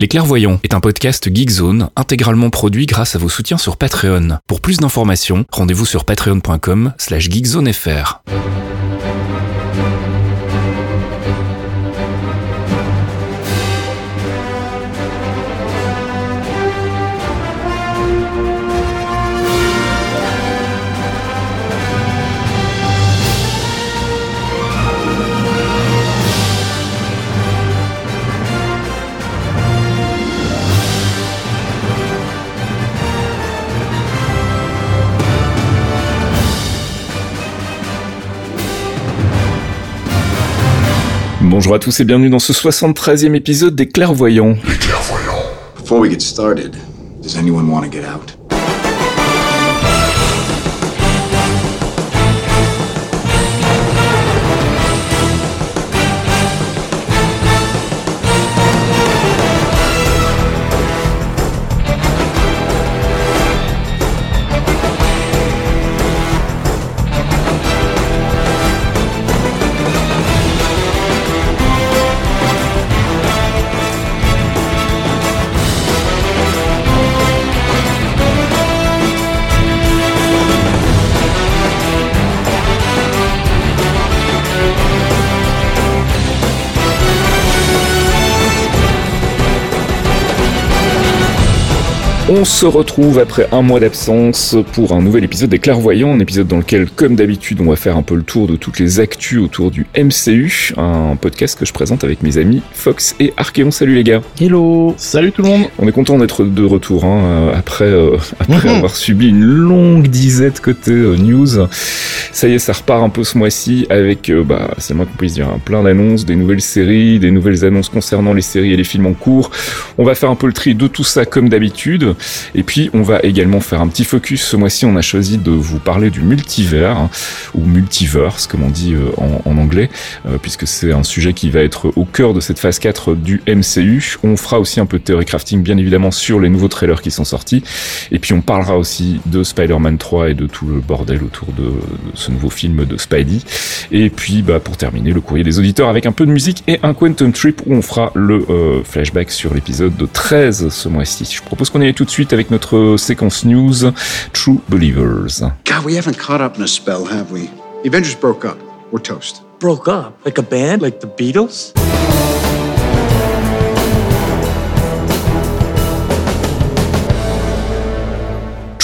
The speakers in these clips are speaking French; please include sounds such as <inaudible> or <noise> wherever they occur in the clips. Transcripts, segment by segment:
Les Clairvoyants est un podcast Geekzone intégralement produit grâce à vos soutiens sur Patreon. Pour plus d'informations, rendez-vous sur patreon.com slash geekzonefr. Bonjour à tous et bienvenue dans ce 73e épisode des Clairvoyants. On se retrouve après un mois d'absence pour un nouvel épisode des Clairvoyants, un épisode dans lequel, comme d'habitude, on va faire un peu le tour de toutes les actus autour du MCU, un podcast que je présente avec mes amis Fox et Archeon. Salut les gars Hello Salut tout le monde On est content d'être de retour hein, euh, après, euh, après Mhm. avoir subi une longue disette côté euh, news. Ça y est, ça repart un peu ce mois-ci avec, euh, bah, c'est le moins qu'on puisse dire, hein, plein d'annonces, des nouvelles séries, des nouvelles annonces concernant les séries et les films en cours. On va faire un peu le tri de tout ça comme d'habitude. Et puis, on va également faire un petit focus. Ce mois-ci, on a choisi de vous parler du multivers, hein, ou multiverse, comme on dit euh, en, en anglais, euh, puisque c'est un sujet qui va être au cœur de cette phase 4 du MCU. On fera aussi un peu de théorie crafting, bien évidemment, sur les nouveaux trailers qui sont sortis. Et puis, on parlera aussi de Spider-Man 3 et de tout le bordel autour de, de ce nouveau film de Spidey. Et puis, bah, pour terminer, le courrier des auditeurs avec un peu de musique et un Quantum Trip où on fera le euh, flashback sur l'épisode de 13 ce mois-ci. Je propose qu'on y aille tout de suite avec notre séquence news True Believers. God, we haven't caught up in a spell, have we? The Avengers broke up. We're toast. Broke up? Like a band? Like the Beatles?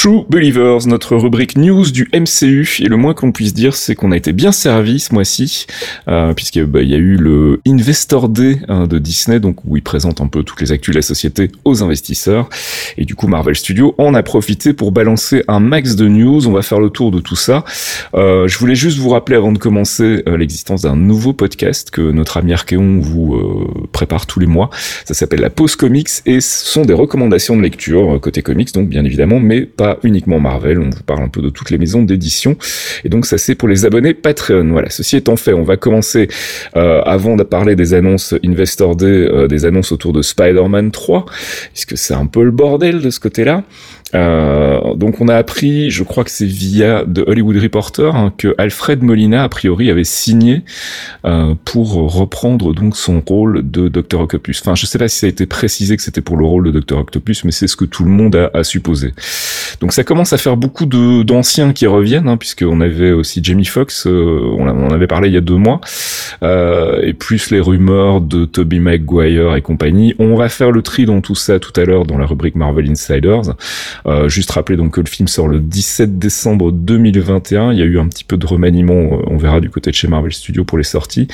True Believers, notre rubrique news du MCU. Et le moins qu'on puisse dire, c'est qu'on a été bien servi ce mois-ci, euh, puisqu'il bah, y a eu le Investor Day hein, de Disney, donc où ils présentent un peu toutes les actus de la société aux investisseurs. Et du coup, Marvel Studios en a profité pour balancer un max de news. On va faire le tour de tout ça. Euh, je voulais juste vous rappeler avant de commencer euh, l'existence d'un nouveau podcast que notre ami Archeon vous prépare tous les mois. Ça s'appelle la Pause Comics et ce sont des recommandations de lecture côté comics, donc bien évidemment, mais pas uniquement Marvel. On vous parle un peu de toutes les maisons d'édition. Et donc ça c'est pour les abonnés Patreon. Voilà. Ceci étant fait, on va commencer euh, avant de parler des annonces Investor Day, euh, des annonces autour de Spider-Man 3, puisque c'est un peu le bordel de ce côté-là. Euh, donc on a appris, je crois que c'est via The Hollywood Reporter, hein, que Alfred Molina a priori avait signé euh, pour reprendre donc son rôle de Dr Octopus. Enfin, je sais pas si ça a été précisé que c'était pour le rôle de Dr Octopus, mais c'est ce que tout le monde a, a supposé. Donc ça commence à faire beaucoup d'anciens qui reviennent, hein, puisqu'on avait aussi Jamie Foxx, euh, on, en avait parlé il y a deux mois, euh, et plus les rumeurs de Tobey Maguire et compagnie. On va faire le tri dans tout ça tout à l'heure dans la rubrique Marvel Insiders. Euh, juste rappeler donc que le film sort le 17 décembre 2021. Il y a eu un petit peu de remaniement, euh, on verra du côté de chez Marvel Studios pour les sorties.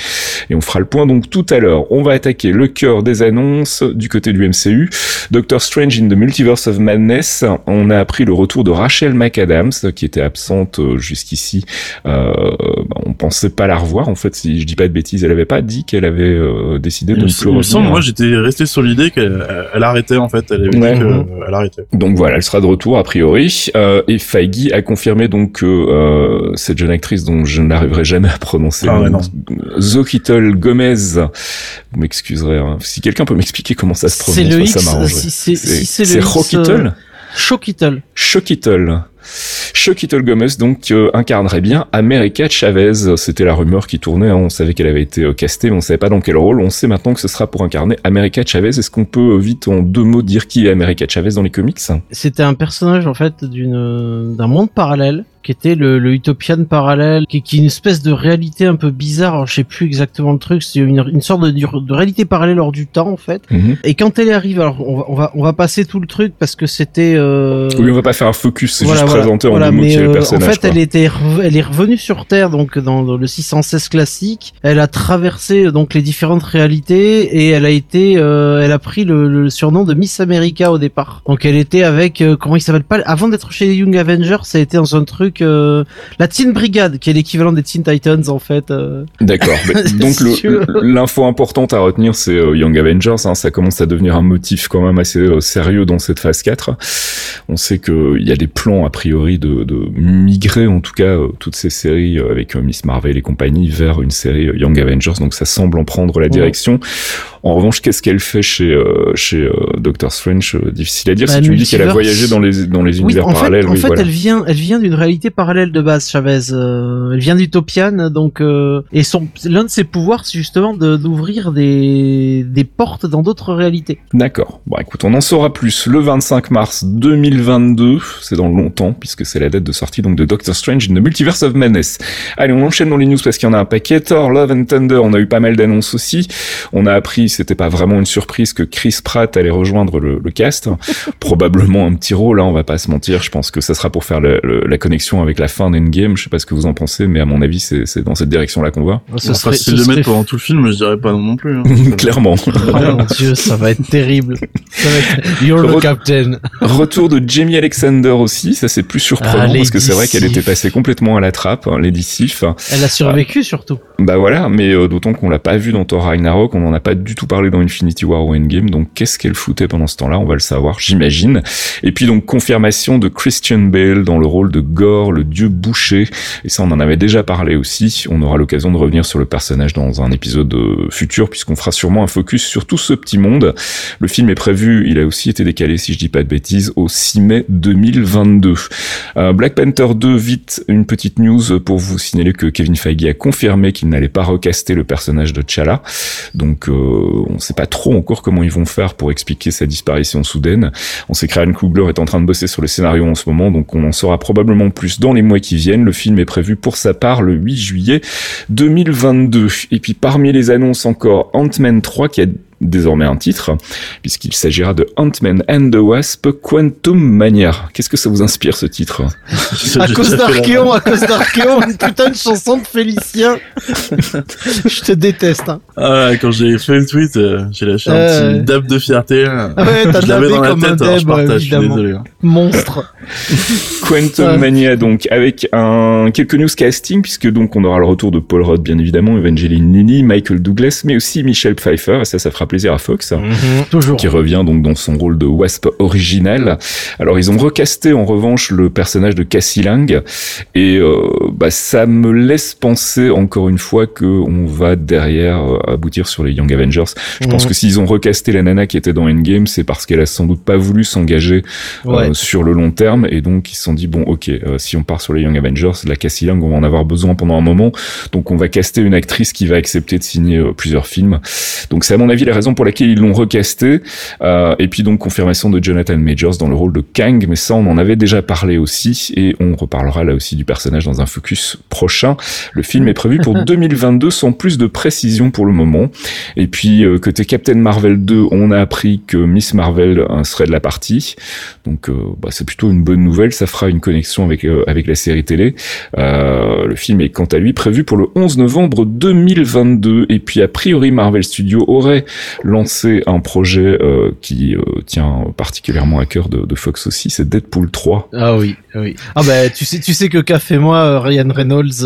Et on fera le point donc tout à l'heure. On va attaquer le cœur des annonces du côté du MCU. Doctor Strange in the Multiverse of Madness. On a appris le retour de Rachel McAdams qui était absente euh, jusqu'ici. Euh, bah, on pensait pas la revoir. En fait, si je dis pas de bêtises, elle avait pas dit qu'elle avait euh, décidé de ne plus revenir. moi j'étais resté sur l'idée qu'elle elle arrêtait en fait, elle avait Ouais. dit qu'elle arrêtait. Donc voilà, elle sera de retour a priori. Euh, et Feige a confirmé donc que euh, cette jeune actrice dont je n'arriverai jamais à prononcer Ah le Gomez, vous m'excuserez, hein. si quelqu'un peut m'expliquer comment ça se C'est prononce, le ça X, m'arrangerait. si c'est si le euh, Chiquitl Gomez donc euh, incarnerait bien America Chavez. C'était la rumeur qui tournait. hein. On savait qu'elle avait été euh, castée, mais on savait pas dans quel rôle. On sait maintenant que ce sera pour incarner America Chavez. Est-ce qu'on peut euh, vite en deux mots dire qui est America Chavez dans les comics? C'était un personnage en fait d'une d'un monde parallèle qui était le, le Utopian parallèle, qui, qui est une espèce de réalité un peu bizarre. Alors, je sais plus exactement le truc. C'est une, une sorte de, de réalité parallèle hors du temps en fait. Mhm. Et quand elle arrive, alors on va on va, on va passer tout le truc parce que c'était. Euh... Oui, on va pas faire un focus, c'est Voilà, juste voilà, présenter en voilà, mais, le euh, personnage. En fait, quoi. elle était, elle est revenue sur Terre, donc dans, dans le 616 classique. Elle a traversé donc les différentes réalités et elle a été, euh, elle a pris le, le surnom de Miss America au départ. Donc elle était avec, euh, comment il s'appelle pas, avant d'être chez les Young Avengers, ça a été dans un truc, euh, la Teen Brigade, qui est l'équivalent des Teen Titans en fait. euh. D'accord. <laughs> Donc l'info importante à retenir, c'est euh, Young Avengers. hein, ça commence à devenir un motif quand même assez sérieux dans cette phase 4. On sait qu'il y a des plans a priori de, de migrer en tout cas toutes ces séries avec Miss Marvel et compagnie vers une série Young Avengers. Donc ça semble en prendre la Ouais. En revanche, qu'est-ce qu'elle fait chez euh, chez euh, Doctor Strange euh, Difficile à dire. Bah, si tu me dis qu'elle a voyagé dans les dans les Oui, univers fait, parallèles, en fait, voilà. elle vient, elle vient d'une réalité parallèle de base, Chavez. Euh, elle vient d'Utopian, donc euh, et son l'un de ses pouvoirs, c'est justement de d'ouvrir des des portes dans d'autres réalités. D'accord. Bon, écoute, on en saura plus le 25 mars 2022. C'est dans longtemps, puisque c'est la date de sortie donc de Doctor Strange in the Multiverse of Madness. Allez, on enchaîne dans les news parce qu'il y en a un paquet. Thor, Love and Thunder, on a eu pas mal d'annonces aussi. On a appris, c'était pas vraiment une surprise, que Chris Pratt allait rejoindre le, le cast. <laughs> Probablement un petit rôle, hein, on va pas se mentir. Je pense que ça sera pour faire le- le- la connexion avec la fin d'Endgame. Je sais pas ce que vous en pensez, mais à mon avis, c'est c'est dans cette direction-là qu'on va. Ce Enfin, s'ils le mettent pendant tout le film, je dirais pas non plus. hein. <laughs> Clairement. Oh mon <laughs> dieu, ça va être terrible. Ça va être... You're Re- the captain. Retour de Jamie Alexander aussi, ça c'est plus surprenant Ah, parce que Lady c'est vrai qu'elle Sif. était passée complètement à la trappe, hein, Lady Sif. Elle a survécu surtout. Bah voilà, mais euh, d'autant qu'on l'a pas vu dans Thor Ragnarok, on en a pas du tout parlé dans Infinity War ou Endgame, donc qu'est-ce qu'elle foutait pendant ce temps-là, on va le savoir, j'imagine. Et puis donc confirmation de Christian Bale dans le rôle de Gore, le dieu boucher, et ça on en avait déjà parlé aussi, on aura l'occasion de revenir sur le personnage dans un épisode euh, futur, puisqu'on fera sûrement un focus sur tout ce petit monde. Le film est prévu, il a aussi été décalé, si je dis pas de bêtises, au 6 mai 2022. Euh, Black Panther 2, vite, une petite news pour vous signaler que Kevin Feige a confirmé qu'il n'allait pas recaster le personnage de T'Challa. Donc, euh, on sait pas trop encore comment ils vont faire pour expliquer sa disparition soudaine. On sait que Ryan Coogler est en train de bosser sur le scénario en ce moment, donc on en saura probablement plus dans les mois qui viennent. Le film est prévu pour sa part le 8 juillet 2022. Et puis, parmi les annonces encore, Ant-Man 3 qui a désormais un titre, puisqu'il s'agira de Ant-Man and the Wasp Quantum Mania. Qu'est-ce que ça vous inspire ce titre? <laughs> À cause d'Archéon, à cause d'Archéon, une putain de chanson de Félicien. <laughs> Je te déteste. Hein. Ah, quand j'ai fait le tweet, euh, j'ai lâché Euh, un petit dab de fierté. hein. Ouais, t'as je l'avais dabé dans la comme un tête, alors je deb, partage, je suis évidemment. désolé. hein. Monstre. <laughs> Quantum. Mania donc avec un quelques news casting puisque donc on aura le retour de Paul Rudd bien évidemment, Evangeline Lilly, Michael Douglas, mais aussi Michelle Pfeiffer et ça ça fera plaisir à Fox. Toujours. qui revient donc dans son rôle de Wasp original. Alors ils ont recasté en revanche le personnage de Cassie Lang et euh, bah, ça me laisse penser encore une fois que on va derrière euh, aboutir sur les Young Avengers. Je pense Mhm. que s'ils ont recasté la nana qui était dans Endgame, c'est parce qu'elle a sans doute pas voulu s'engager euh, sur le long terme et donc ils se sont dit bon ok euh, si on part sur les Young Avengers, la Cassie Lang on va en avoir besoin pendant un moment donc on va caster une actrice qui va accepter de signer plusieurs films. Donc c'est à mon avis la raison pour laquelle ils l'ont recasté. Euh, et puis donc confirmation de Jonathan Majors dans le rôle de Kang, mais ça on en avait déjà parlé aussi et on reparlera là aussi du personnage dans un focus prochain. Le film est prévu pour <laughs> 2022 sans plus de précision pour le moment. Et puis euh, côté Captain Marvel 2, on a appris que Miss Marvel euh, serait de la partie. Donc euh, bah, c'est plutôt une bonne nouvelle, ça fera une connexion avec euh, avec la série télé. Euh, le film est quant à lui prévu pour le 11 novembre 2022 et puis a priori Marvel Studios aurait lancé un projet euh, qui euh, tient particulièrement à cœur de, de Fox aussi, c'est Deadpool 3. Ah oui, oui. Ah bah tu sais, tu sais que qu'a fait moi euh, Ryan Reynolds,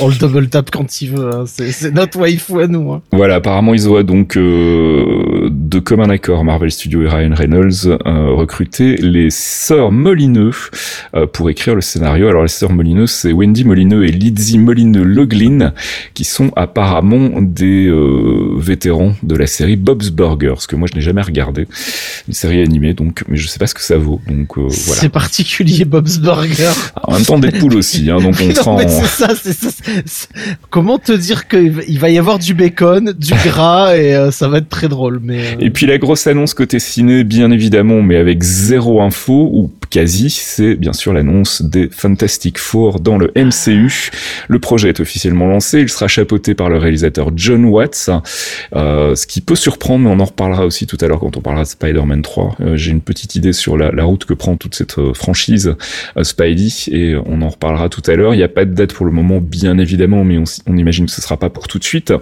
on le double tap quand il veut. Hein. C'est, notre waifu à nous. Hein. Voilà, apparemment ils auraient donc de commun accord Marvel Studios et Ryan Reynolds recruté les sœurs Molineux pour écrire le scénario. Alors les sœurs Molineux, c'est Wendy Molineux et Lizzie Molineux Loglin qui sont apparemment des vétérans de la série Bob's Burgers que moi je n'ai jamais regardé. une série animée, donc, mais je sais pas ce que ça vaut. Donc euh, voilà. C'est particulier Bob's Burger. En même temps, Deadpool aussi, hein, donc <laughs> on Non, sera mais en... c'est ça, c'est ça. c'est- c'est- Comment te dire qu'il va- y avoir du bacon, du gras et euh, ça va être très drôle. Mais euh, Et puis la grosse annonce côté ciné, bien évidemment, mais avec zéro info, ou quasi, c'est bien sûr l'annonce des Fantastic Four dans le MCU. Le projet est officiellement lancé, il sera chapeauté par le réalisateur John Watts, euh, ce qui peut surprendre, mais on en reparlera aussi tout à l'heure quand on parlera de Spider-Man 3. Euh, J'ai une petite idée sur la, la route que prend toute cette euh, franchise euh, Spidey, et on en reparlera tout à l'heure. Il n'y a pas de date pour le moment, bien évidemment, mais on, imagine que ce sera pas pour tout de suite.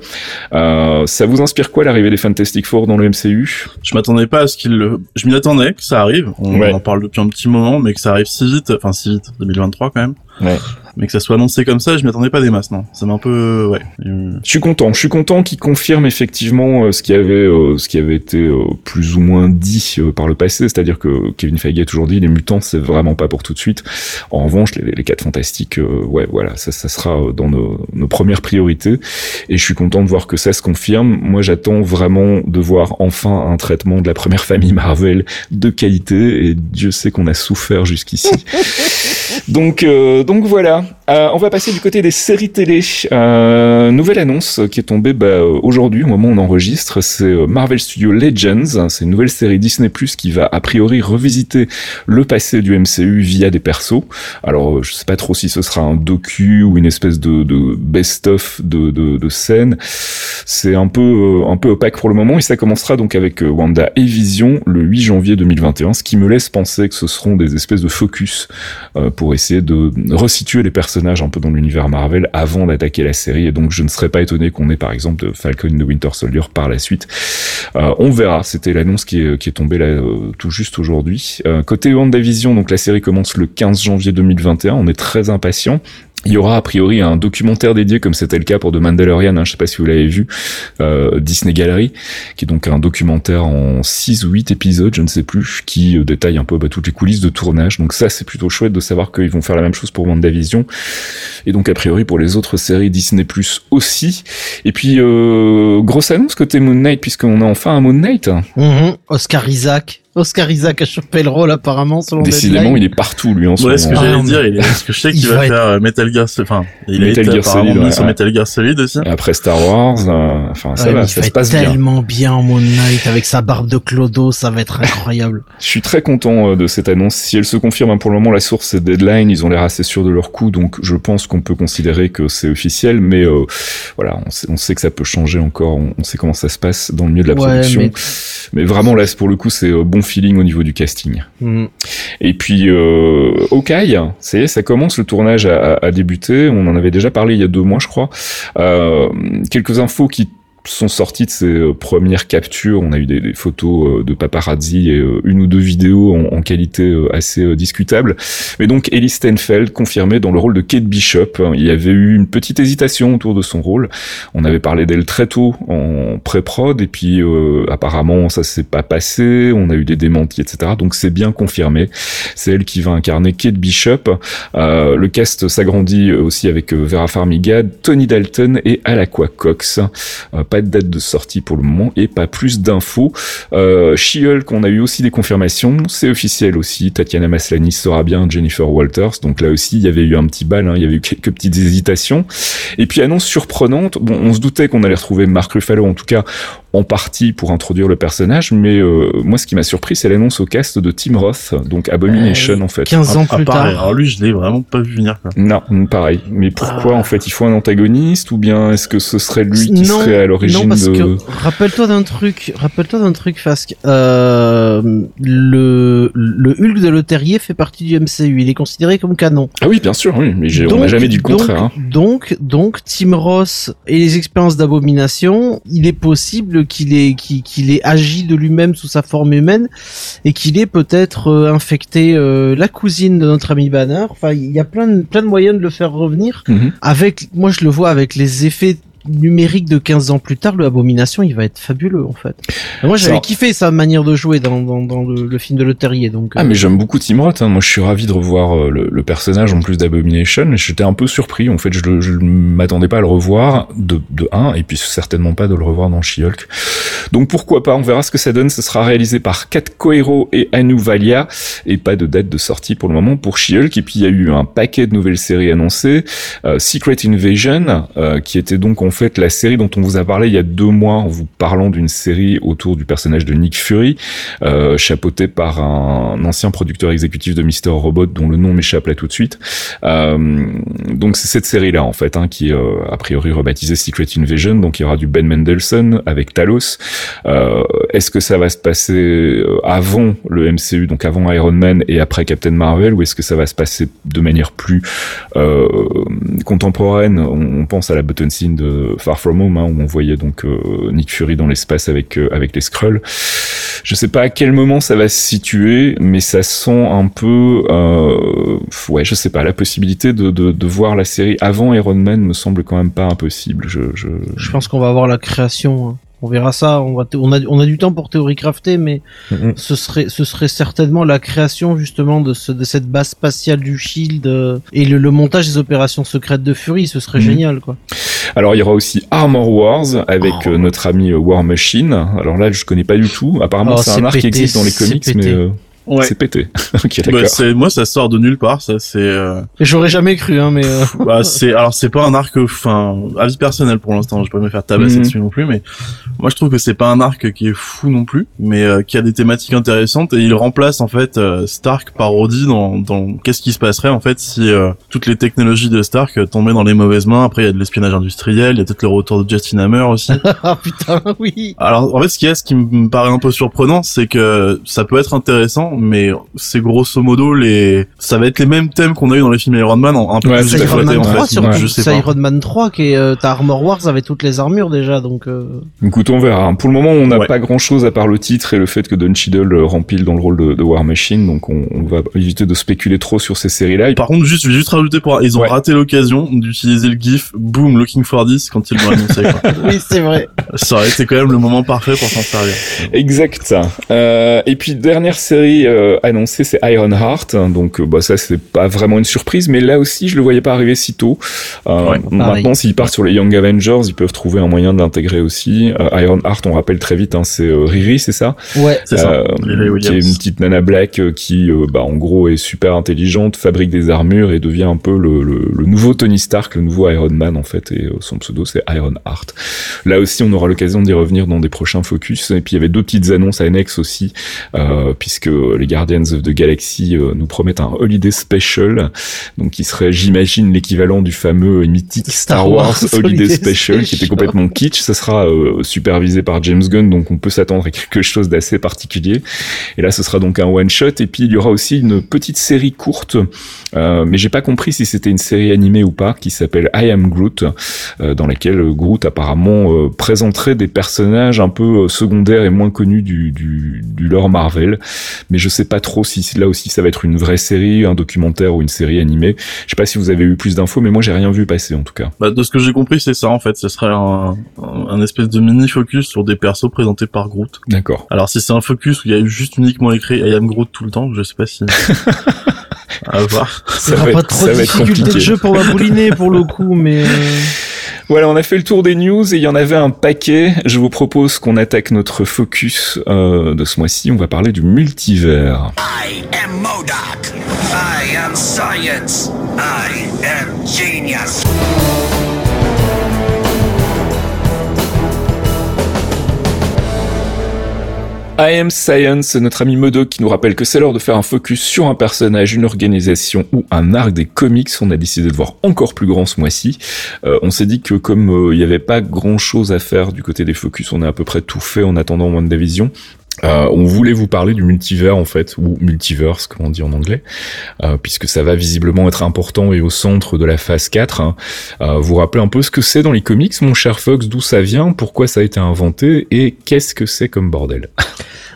Ça vous inspire quoi l'arrivée des Fantastic Four dans le MCU Je m'attendais pas à ce qu'il le... Je m'y attendais que ça arrive. On Ouais. en parle depuis un petit moment, mais que ça arrive si vite. Enfin, si vite. 2023 quand même. Ouais. Mais que ça soit annoncé comme ça, je m'y attendais pas des masses, non. Ça m'a un peu... Ouais. Euh, Je suis content. Je suis content qu'il confirme effectivement euh, ce qui avait, euh, ce qui avait été euh, plus ou moins dit euh, par le passé, c'est-à-dire que Kevin Feige a toujours dit les mutants c'est vraiment pas pour tout de suite. En revanche, les, les quatre fantastiques, euh, ouais, voilà, ça, ça sera euh, dans nos, nos premières priorités. Et je suis content de voir que ça se confirme. Moi, j'attends vraiment de voir enfin un traitement de la première famille Marvel de qualité. Et Dieu sait qu'on a souffert jusqu'ici. <laughs> Donc, euh, donc voilà. Euh, on va passer du côté des séries télé. Euh, nouvelle annonce qui est tombée bah, aujourd'hui, au moment où on enregistre, c'est euh, Marvel Studios Legends. C'est une nouvelle série Disney Plus qui va a priori revisiter le passé du MCU via des persos. Alors, je sais pas trop si ce sera un docu ou une espèce de, best-of de, scènes. C'est un peu opaque pour le moment et ça commencera donc avec Wanda et Vision le 8 janvier 2021, ce qui me laisse penser que ce seront des espèces de focus pour essayer de resituer les personnages un peu dans l'univers Marvel avant d'attaquer la série et donc je ne serais pas étonné qu'on ait par exemple de Falcon de Winter Soldier par la suite. Euh, on verra, c'était l'annonce qui est, tombée euh, tout juste aujourd'hui. Euh, côté WandaVision, donc la série commence le 15 janvier 2021, on est très impatient. Il y aura a priori un documentaire dédié, comme c'était le cas pour The Mandalorian, hein, je sais pas si vous l'avez vu, euh, Disney Gallery, qui est donc un documentaire en 6 ou 8 épisodes, je ne sais plus, qui euh, détaille un peu bah, toutes les coulisses de tournage. Donc ça, c'est plutôt chouette de savoir qu'ils vont faire la même chose pour WandaVision. Et donc a priori pour les autres séries Disney Plus aussi. Et puis, euh, grosse annonce côté Moon Knight, puisqu'on a enfin un Moon Knight. mhm. Oscar Isaac. Oscar Isaac a chopé le rôle apparemment selon Décidément, il est partout, lui, en ce Ouais, ce que moment. Ah, j'allais mais- dire, il est... parce que je sais qu'il Il va, va être- faire euh, Metal Gear, enfin, il a Metal été Gear apparemment Solid, mis ouais, sur. Metal Gear Solid aussi. Et après Star Wars, euh, enfin ça Ouais, va, ça se être passe bien. tellement bien en Moon Knight avec sa barbe de clodo, ça va être incroyable. <laughs> Je suis très content euh, de cette annonce. Si elle se confirme, hein, pour le moment, la source c'est Deadline. Ils ont l'air assez sûrs de leur coup, donc je pense qu'on peut considérer que c'est officiel. Mais euh, voilà, on sait, on sait que ça peut changer encore. On, on sait comment ça se passe dans le milieu de la Ouais, production. mais- Mais... vraiment là, pour le coup, c'est bon feeling au niveau du casting. Mhm. Et puis euh, Hawkeye, ça y est, ça commence, le tournage a, a- a débuté. On en avait déjà parlé il y a deux mois, je crois. Euh, quelques infos qui sont sorties de ces euh, premières captures. On a eu des, photos euh, de paparazzi et euh, une ou deux vidéos en, qualité assez discutable. Mais donc Ellie Steinfeld confirmée dans le rôle de Kate Bishop. Il y avait eu une petite hésitation autour de son rôle. On avait parlé d'elle très tôt en pré-prod et puis euh, apparemment ça s'est pas passé. On a eu des démentis, etc. Donc c'est bien confirmé. C'est elle qui va incarner Kate Bishop. Euh, le cast s'agrandit aussi avec Vera Farmiga, Tony Dalton et Alaqua Cox. Pas de date de sortie pour le moment et pas plus d'infos. Euh, She-Hulk, on a eu aussi des confirmations, c'est officiel aussi. Tatiana Maslany sera bien Jennifer Walters, donc là aussi il y avait eu un petit bal, hein, il y avait eu quelques petites hésitations. Et puis annonce surprenante, bon, on se doutait qu'on allait retrouver Mark Ruffalo, en tout cas en partie pour introduire le personnage, mais euh, moi ce qui m'a surpris c'est l'annonce au cast de Tim Roth, donc Abomination Euh, en fait. 15 ans À plus tard. alors lui, je l'ai vraiment pas vu venir, quoi. Non, pareil. Mais pourquoi en fait il faut un antagoniste ou bien est-ce que ce serait lui qui non, serait non, parce de que rappelle-toi d'un truc, rappelle-toi d'un truc, Fasque. Euh, le le Hulk de Le Terrier fait partie du MCU. Il est considéré comme canon. Ah oui, bien sûr, oui, mais j'ai- on Donc- n'a jamais dit le donc- contraire. hein. Donc, donc, Tim Ross et les expériences d'abomination, il est possible qu'il ait, qu'il, qu'il ait agi de lui-même sous sa forme humaine et qu'il ait peut-être euh, infecté euh, la cousine de notre ami Banner. Enfin, il y a plein de, plein de moyens de le faire revenir. Mhm. Avec, moi, je le vois avec les effets numérique de 15 ans plus tard, le Abomination, il va être fabuleux en fait. moi, j'avais kiffé sa manière de jouer dans, dans, dans le, le film de Le Terrier, donc. Ah euh, mais j'aime beaucoup Tim Roth, hein. moi je suis ravi de revoir euh, le, le personnage en plus d'Abomination, j'étais un peu surpris, en fait je, ne m'attendais pas à le revoir de, de 1 et puis certainement pas de le revoir dans She-Hulk. Donc pourquoi pas, on verra ce que ça donne, ce sera réalisé par Kat Coero et Anu Valia et pas de date de sortie pour le moment pour She-Hulk et puis il y a eu un paquet de nouvelles séries annoncées, Euh, Secret Invasion euh, qui était donc en fait la série dont on vous a parlé il y a deux mois en vous parlant d'une série autour du personnage de Nick Fury euh, chapeauté par un ancien producteur exécutif de Mister Robot dont le nom m'échappe là tout de suite. Euh, donc c'est cette série-là en fait hein, qui est euh, a priori rebaptisée Secret Invasion. Donc il y aura du Ben Mendelsohn avec Talos. Euh, est-ce que ça va se passer avant le MCU, donc avant Iron Man et après Captain Marvel, ou est-ce que ça va se passer de manière plus contemporaine? On, on pense à la button scene de Far From Home hein, où on voyait donc euh, Nick Fury dans l'espace avec euh, avec les Skrulls. Je sais pas à quel moment ça va se situer, mais ça sent un peu, euh, ouais, je sais pas, la possibilité de, de, de voir la série avant Iron Man me semble quand même pas impossible. Je, je... Je pense qu'on va avoir la création. hein. On verra ça. On, va on, a, on a du temps pour théorie crafter, mais Mhm. ce serait, ce serait certainement la création justement de, ce, de cette base spatiale du Shield euh, et le, le montage des opérations secrètes de Fury. Ce serait Mhm. génial, quoi. Alors il y aura aussi Armor Wars avec Oh. euh, notre ami War Machine. Alors là, je connais pas du tout. Apparemment, Oh, c'est un arc qui existe dans les comics, mais euh, Ouais. c'est pété. <laughs> ok, Bah, moi ça sort de nulle part ça c'est euh, Et J'aurais jamais cru, hein, mais euh, <laughs> bah c'est alors c'est pas un arc enfin avis personnel pour l'instant je peux pas me faire tabasser Mhm. dessus non plus mais moi je trouve que c'est pas un arc qui est fou non plus mais euh, qui a des thématiques intéressantes et il remplace en fait euh, Stark par Rhodey dans dans qu'est-ce qui se passerait en fait si euh, toutes les technologies de Stark euh, tombaient dans les mauvaises mains? Après il y a de l'espionnage industriel il y a peut-être le retour de Justin Hammer aussi <laughs> ah putain, oui. Alors en fait ce qui est ce qui me paraît un peu surprenant c'est que ça peut être intéressant mais c'est grosso modo les ça va être les mêmes thèmes qu'on a eu dans les films Iron Man en un peu Ouais, plus Iron exploité, Man en 3 fait. surtout. Donc, je sais C'est pas. Iron Man 3 qui est, euh, t'as Armor Wars avec toutes les armures déjà, donc. euh, Écoute, on verra. Pour le moment, on n'a Ouais. pas grand-chose à part le titre et le fait que Don Cheadle euh, rempile dans le rôle de, de War Machine, donc on, on va éviter de spéculer trop sur ces séries-là. Par contre, juste, je vais juste rajouter pour, ils ont Ouais. raté l'occasion d'utiliser le gif Boom Looking for This quand ils l'ont annoncé. quoi. <laughs> Oui, c'est vrai. Ça aurait été quand même le moment parfait pour s'en servir. Exact. Euh, et puis dernière série euh, annoncée, c'est Iron Heart. Donc euh, bah ça c'est pas vraiment une surprise, mais là aussi je le voyais pas arriver si tôt. Euh, Ouais, maintenant s'ils partent sur les Young Avengers, ils peuvent trouver un moyen de l'intégrer aussi. Euh, Iron Heart, on rappelle très vite, hein, c'est euh, Riri, c'est ça? Ouais. C'est ça. Riri qui est une petite nana black euh, qui, euh, bah, en gros, est super intelligente, fabrique des armures et devient un peu le, le, le nouveau Tony Stark, le nouveau Iron Man en fait. Et euh, son pseudo c'est Iron Heart. Là aussi, on aura l'occasion d'y revenir dans des prochains focus. Et puis il y avait deux petites annonces annexes aussi, euh, puisque les Guardians of the Galaxy euh, nous promettent un Holiday Special, donc qui serait, j'imagine, l'équivalent du fameux et mythique Star, Wars, Wars Holiday, Holiday Special, qui était complètement kitsch. Ça sera euh, supervisé par James Gunn, donc on peut s'attendre à quelque chose d'assez particulier. Et là, ce sera donc un one shot. Et puis il y aura aussi une petite série courte, euh, mais j'ai pas compris si c'était une série animée ou pas, qui s'appelle I Am Groot, euh, dans laquelle Groot apparemment euh, présenterait des personnages un peu euh, secondaires et moins connus du, du, du lore Marvel. Mais je sais pas trop si là aussi ça va être une vraie série, un documentaire ou une série animée. Je sais pas si vous avez eu plus d'infos, mais moi j'ai rien vu passer en tout cas. Bah, de ce que j'ai compris, c'est ça en fait. Ce serait un, espèce de mini focus sur des persos présentés par Groot. D'accord. Alors si c'est un focus où il y a eu juste uniquement écrit I am Groot tout le temps, je sais pas si. <laughs> à voir. Ça va va pas être- trop ça de va être difficulté de jeu pour ma bouliner pour le coup, mais. <laughs> Voilà, on a fait le tour des news et il y en avait un paquet. Je vous propose qu'on attaque notre focus euh, de ce mois-ci. On va parler du multivers. I am. I am science. I am genius. I Am Science, notre ami Modoc qui nous rappelle que c'est l'heure de faire un focus sur un personnage, une organisation ou un arc des comics. On a décidé de voir encore plus grand ce mois-ci. Euh, on s'est dit que comme euh, il n'y avait pas grand-chose à faire du côté des focus, on a à peu près tout fait en attendant WandaVision. Euh, on voulait vous parler du multivers en fait, ou multiverse comme on dit en anglais, euh, puisque ça va visiblement être important et au centre de la phase 4. hein. Euh, vous rappelez un peu ce que c'est dans les comics, mon cher Fox, d'où ça vient, pourquoi ça a été inventé et qu'est-ce que c'est comme bordel? <laughs>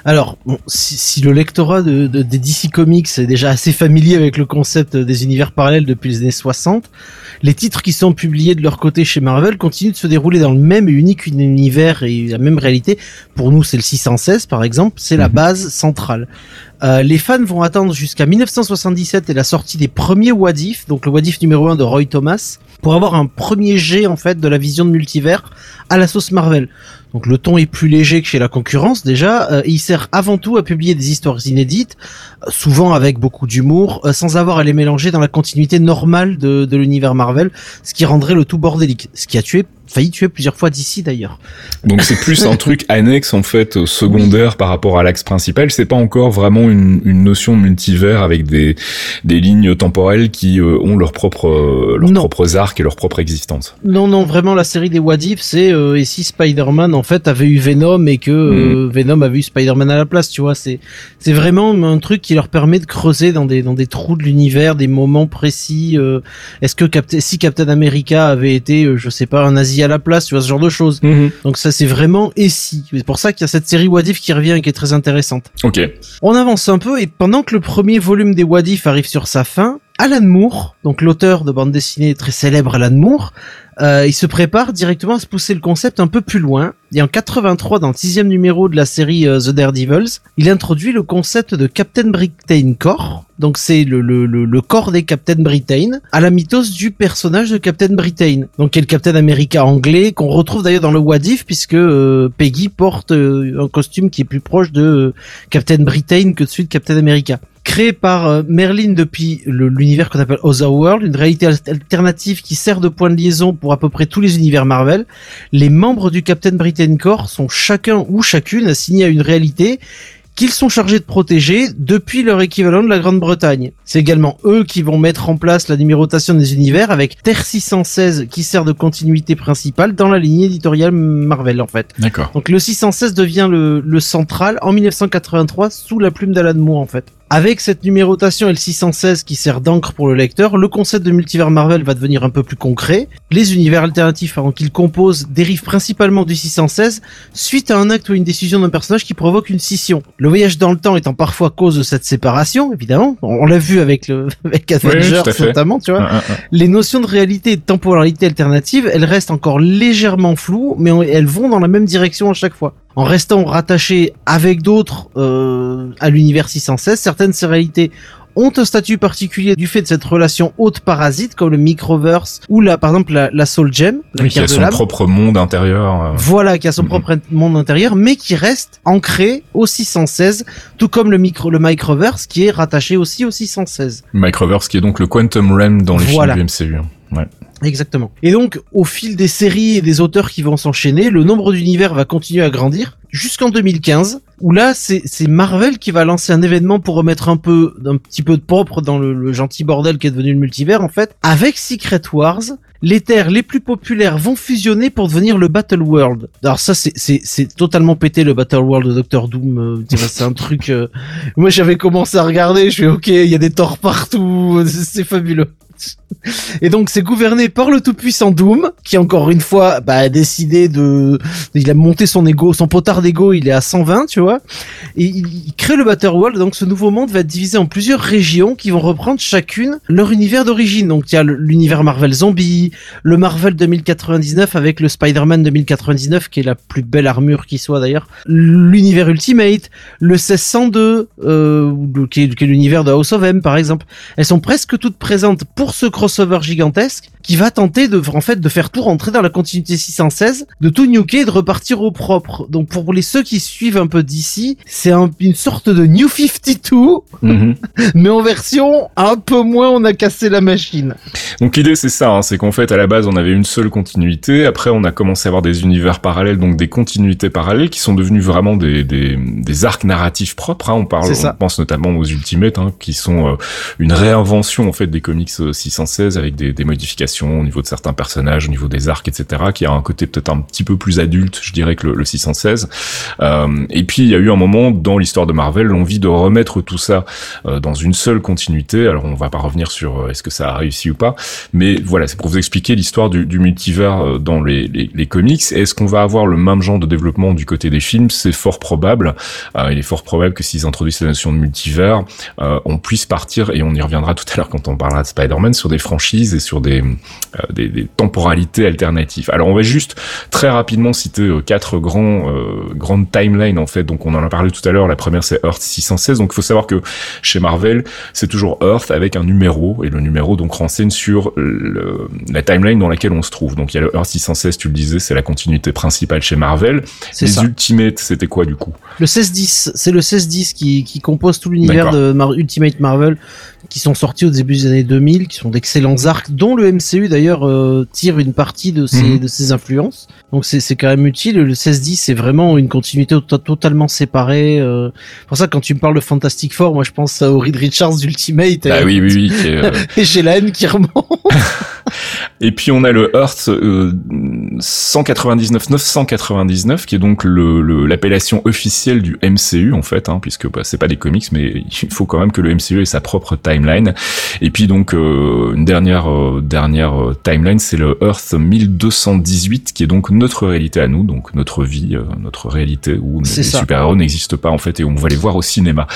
Alors, bon, si, si le lectorat de, de- des DC Comics est déjà assez familier avec le concept des univers parallèles depuis les années 60, les titres qui sont publiés de leur côté chez Marvel continuent de se dérouler dans le même et unique univers et la même réalité. Pour nous, c'est le 616 par exemple, c'est la Mhm. base centrale. Euh, les fans vont attendre jusqu'à 1977 et la sortie des premiers What If, donc le What If numéro 1 de Roy Thomas, pour avoir un premier jet en fait de la vision de multivers à la sauce Marvel. Donc le ton est plus léger que chez la concurrence déjà, euh, il sert avant tout à publier des histoires inédites, euh, souvent avec beaucoup d'humour, euh, sans avoir à les mélanger dans la continuité normale de, de l'univers Marvel, ce qui rendrait le tout bordélique, ce qui a tué, failli tuer plusieurs fois d'ici d'ailleurs. Donc c'est plus un truc <laughs> annexe en fait euh, secondaire par rapport à l'axe principal. C'est pas encore vraiment une, une notion multivers avec des des lignes temporelles qui euh, ont leurs propres euh, leurs Non. propres arcs et leur propre existence. Non, non, vraiment la série des What If, c'est euh, et si Spider-Man en fait avait eu Venom et que euh, Venom avait eu Spider-Man à la place, tu vois, c'est c'est vraiment un truc qui leur permet de creuser dans des dans des trous de l'univers, des moments précis. euh, Est-ce que Captain, si Captain America avait été, euh, je sais pas, un nazi à la place, tu vois ce genre de choses. Donc ça c'est vraiment et si. C'est pour ça qu'il y a cette série What If qui revient et qui est très intéressante. Ok. On avance un peu et pendant que le premier volume des What If arrive sur sa fin, Alan Moore, donc l'auteur de bande dessinée très célèbre Alan Moore, euh, il se prépare directement à se pousser le concept un peu plus loin. Et en 83, dans le sixième numéro de la série euh, The Daredevils, il introduit le concept de Captain Britain Corps. Donc c'est le, le, le, corps des Captain Britain à la mythos du personnage de Captain Britain. Donc qui est le Captain America anglais qu'on retrouve d'ailleurs dans le What If puisque euh, Peggy porte euh, un costume qui est plus proche de Captain Britain que celui de Captain America. Créé par euh, Merlin depuis l'univers qu'on appelle Otherworld, une réalité al- alternative qui sert de point de liaison pour à peu près tous les univers Marvel, les membres du Captain Britain Corps sont chacun ou chacune assignés à une réalité qu'ils sont chargés de protéger depuis leur équivalent de la Grande-Bretagne. C'est également eux qui vont mettre en place la numérotation des univers avec Terre 616 qui sert de continuité principale dans la ligne éditoriale Marvel en fait. D'accord. Donc le 616 devient le, le central en 1983 sous la plume d'Alan Moore en fait. Avec cette numérotation et le 616 qui sert d'encre pour le lecteur, le concept de multivers Marvel va devenir un peu plus concret. Les univers alternatifs avant qu'ils composent dérivent principalement du 616 suite à un acte ou une décision d'un personnage qui provoque une scission. Le voyage dans le temps étant parfois cause de cette séparation, évidemment. On, l'a vu avec le <laughs> avec Avengers notamment, tu vois Un, un, un. les notions de réalité et de temporalité alternative, elles restent encore légèrement floues, mais elles vont dans la même direction à chaque fois. En restant rattachées avec d'autres euh, à l'univers 616, certaines réalités ont un statut particulier du fait de cette relation haute parasite, comme le Microverse ou la, par exemple la, la Soul Gem, la Oui, qui a son propre monde intérieur. euh. Voilà, qui a son Mhm. propre monde intérieur, mais qui reste ancré au 616, tout comme le micro, le Microverse qui est rattaché aussi au 616. Microverse qui est donc le Quantum Realm dans les Voilà. films du MCU. hein. Ouais. Exactement. Et donc, au fil des séries et des auteurs qui vont s'enchaîner, le nombre d'univers va continuer à grandir jusqu'en 2015, où là, c'est Marvel qui va lancer un événement pour remettre un peu, un petit peu de propre dans le, le gentil bordel qui est devenu le multivers, en fait. Avec Secret Wars, les terres les plus populaires vont fusionner pour devenir le Battle World. Alors ça, c'est- totalement pété le Battle World de Doctor Doom. euh, c'est un truc. euh, Moi, j'avais commencé à regarder. Je fais OK, il y a des torts partout. <laughs> C'est fabuleux. Et donc c'est gouverné par le tout-puissant Doom, qui encore une fois bah, a décidé de... Il a monté son ego, son potard d'ego, il est à 120, tu vois. Et il, crée le Battle World, donc ce nouveau monde va être divisé en plusieurs régions qui vont reprendre chacune leur univers d'origine. Donc il y a l'univers Marvel Zombie, le Marvel 2099 avec le Spider-Man 2099 qui est la plus belle armure qui soit d'ailleurs, l'univers Ultimate, le 1602 euh, qui est, qui est l'univers de House of M par exemple. Elles sont presque toutes présentes pour ce crossover gigantesque qui va tenter de en fait de faire tout rentrer dans la continuité 616, de tout nuker et de repartir au propre. Donc pour les ceux qui suivent un peu d'ici, c'est un- une sorte de New 52 Mhm. <laughs> mais en version un peu moins on a cassé la machine. Donc l'idée c'est ça, hein, c'est qu'en fait à la base on avait une seule continuité, après on a commencé à avoir des univers parallèles, donc des continuités parallèles qui sont devenus vraiment des, des, des arcs narratifs propres. hein. On parle, on pense notamment aux Ultimates, hein, qui sont euh, une réinvention en fait des comics euh, 616 avec des, modifications au niveau de certains personnages, au niveau des arcs, etc., qui a un côté peut-être un petit peu plus adulte, je dirais que le, le 616. Euh, et puis il y a eu un moment dans l'histoire de Marvel l'envie de remettre tout ça euh, dans une seule continuité. Alors on va pas revenir sur euh, est-ce que ça a réussi ou pas, mais voilà, c'est pour vous expliquer l'histoire du, multivers dans les comics. Est-ce qu'on va avoir le même genre de développement du côté des films? C'est fort probable. il est fort probable que s'ils introduisent la notion de multivers, on puisse partir et on y reviendra tout à l'heure quand on parlera de Spider-Man sur des franchises et sur des, des, des, temporalités alternatives. Alors on va juste très rapidement citer quatre grands grandes timelines en fait. Donc on en a parlé tout à l'heure. La première c'est Earth 616. Donc il faut savoir que chez Marvel, c'est toujours Earth avec un numéro et le numéro donc renseigne sur le, la timeline dans laquelle on se trouve. Donc il y a le Earth 616, tu le disais, c'est la continuité principale chez Marvel. Les ça. Ultimates, c'était quoi du coup? Le 1610, c'est le 1610 qui, qui compose tout l'univers de Mar Ultimate Marvel qui sont sortis au début des années 2000, qui sont d'excellents arcs, dont le MCU d'ailleurs euh, tire une partie de ses, mmh. de ses influences. Donc c'est quand même utile. Le 1610 c'est vraiment une continuité totalement séparée. Euh. Pour ça quand tu me parles de Fantastic Four, moi je pense au Reed Richards Ultimate. Ah oui oui oui. <laughs> Euh... et j'ai la haine qui remonte. <laughs> Et puis on a le Earth euh, 199 999 qui est donc l'appellation le, officielle du MCU en fait, hein, puisque bah, c'est pas des comics, mais il faut quand même que le MCU ait sa propre timeline. Et puis donc euh, une dernière euh, dernière euh, timeline, c'est le Earth 1218 qui est donc notre réalité à nous, donc notre vie, euh, notre réalité où les super-héros n'existent pas en fait et où on va les voir au cinéma.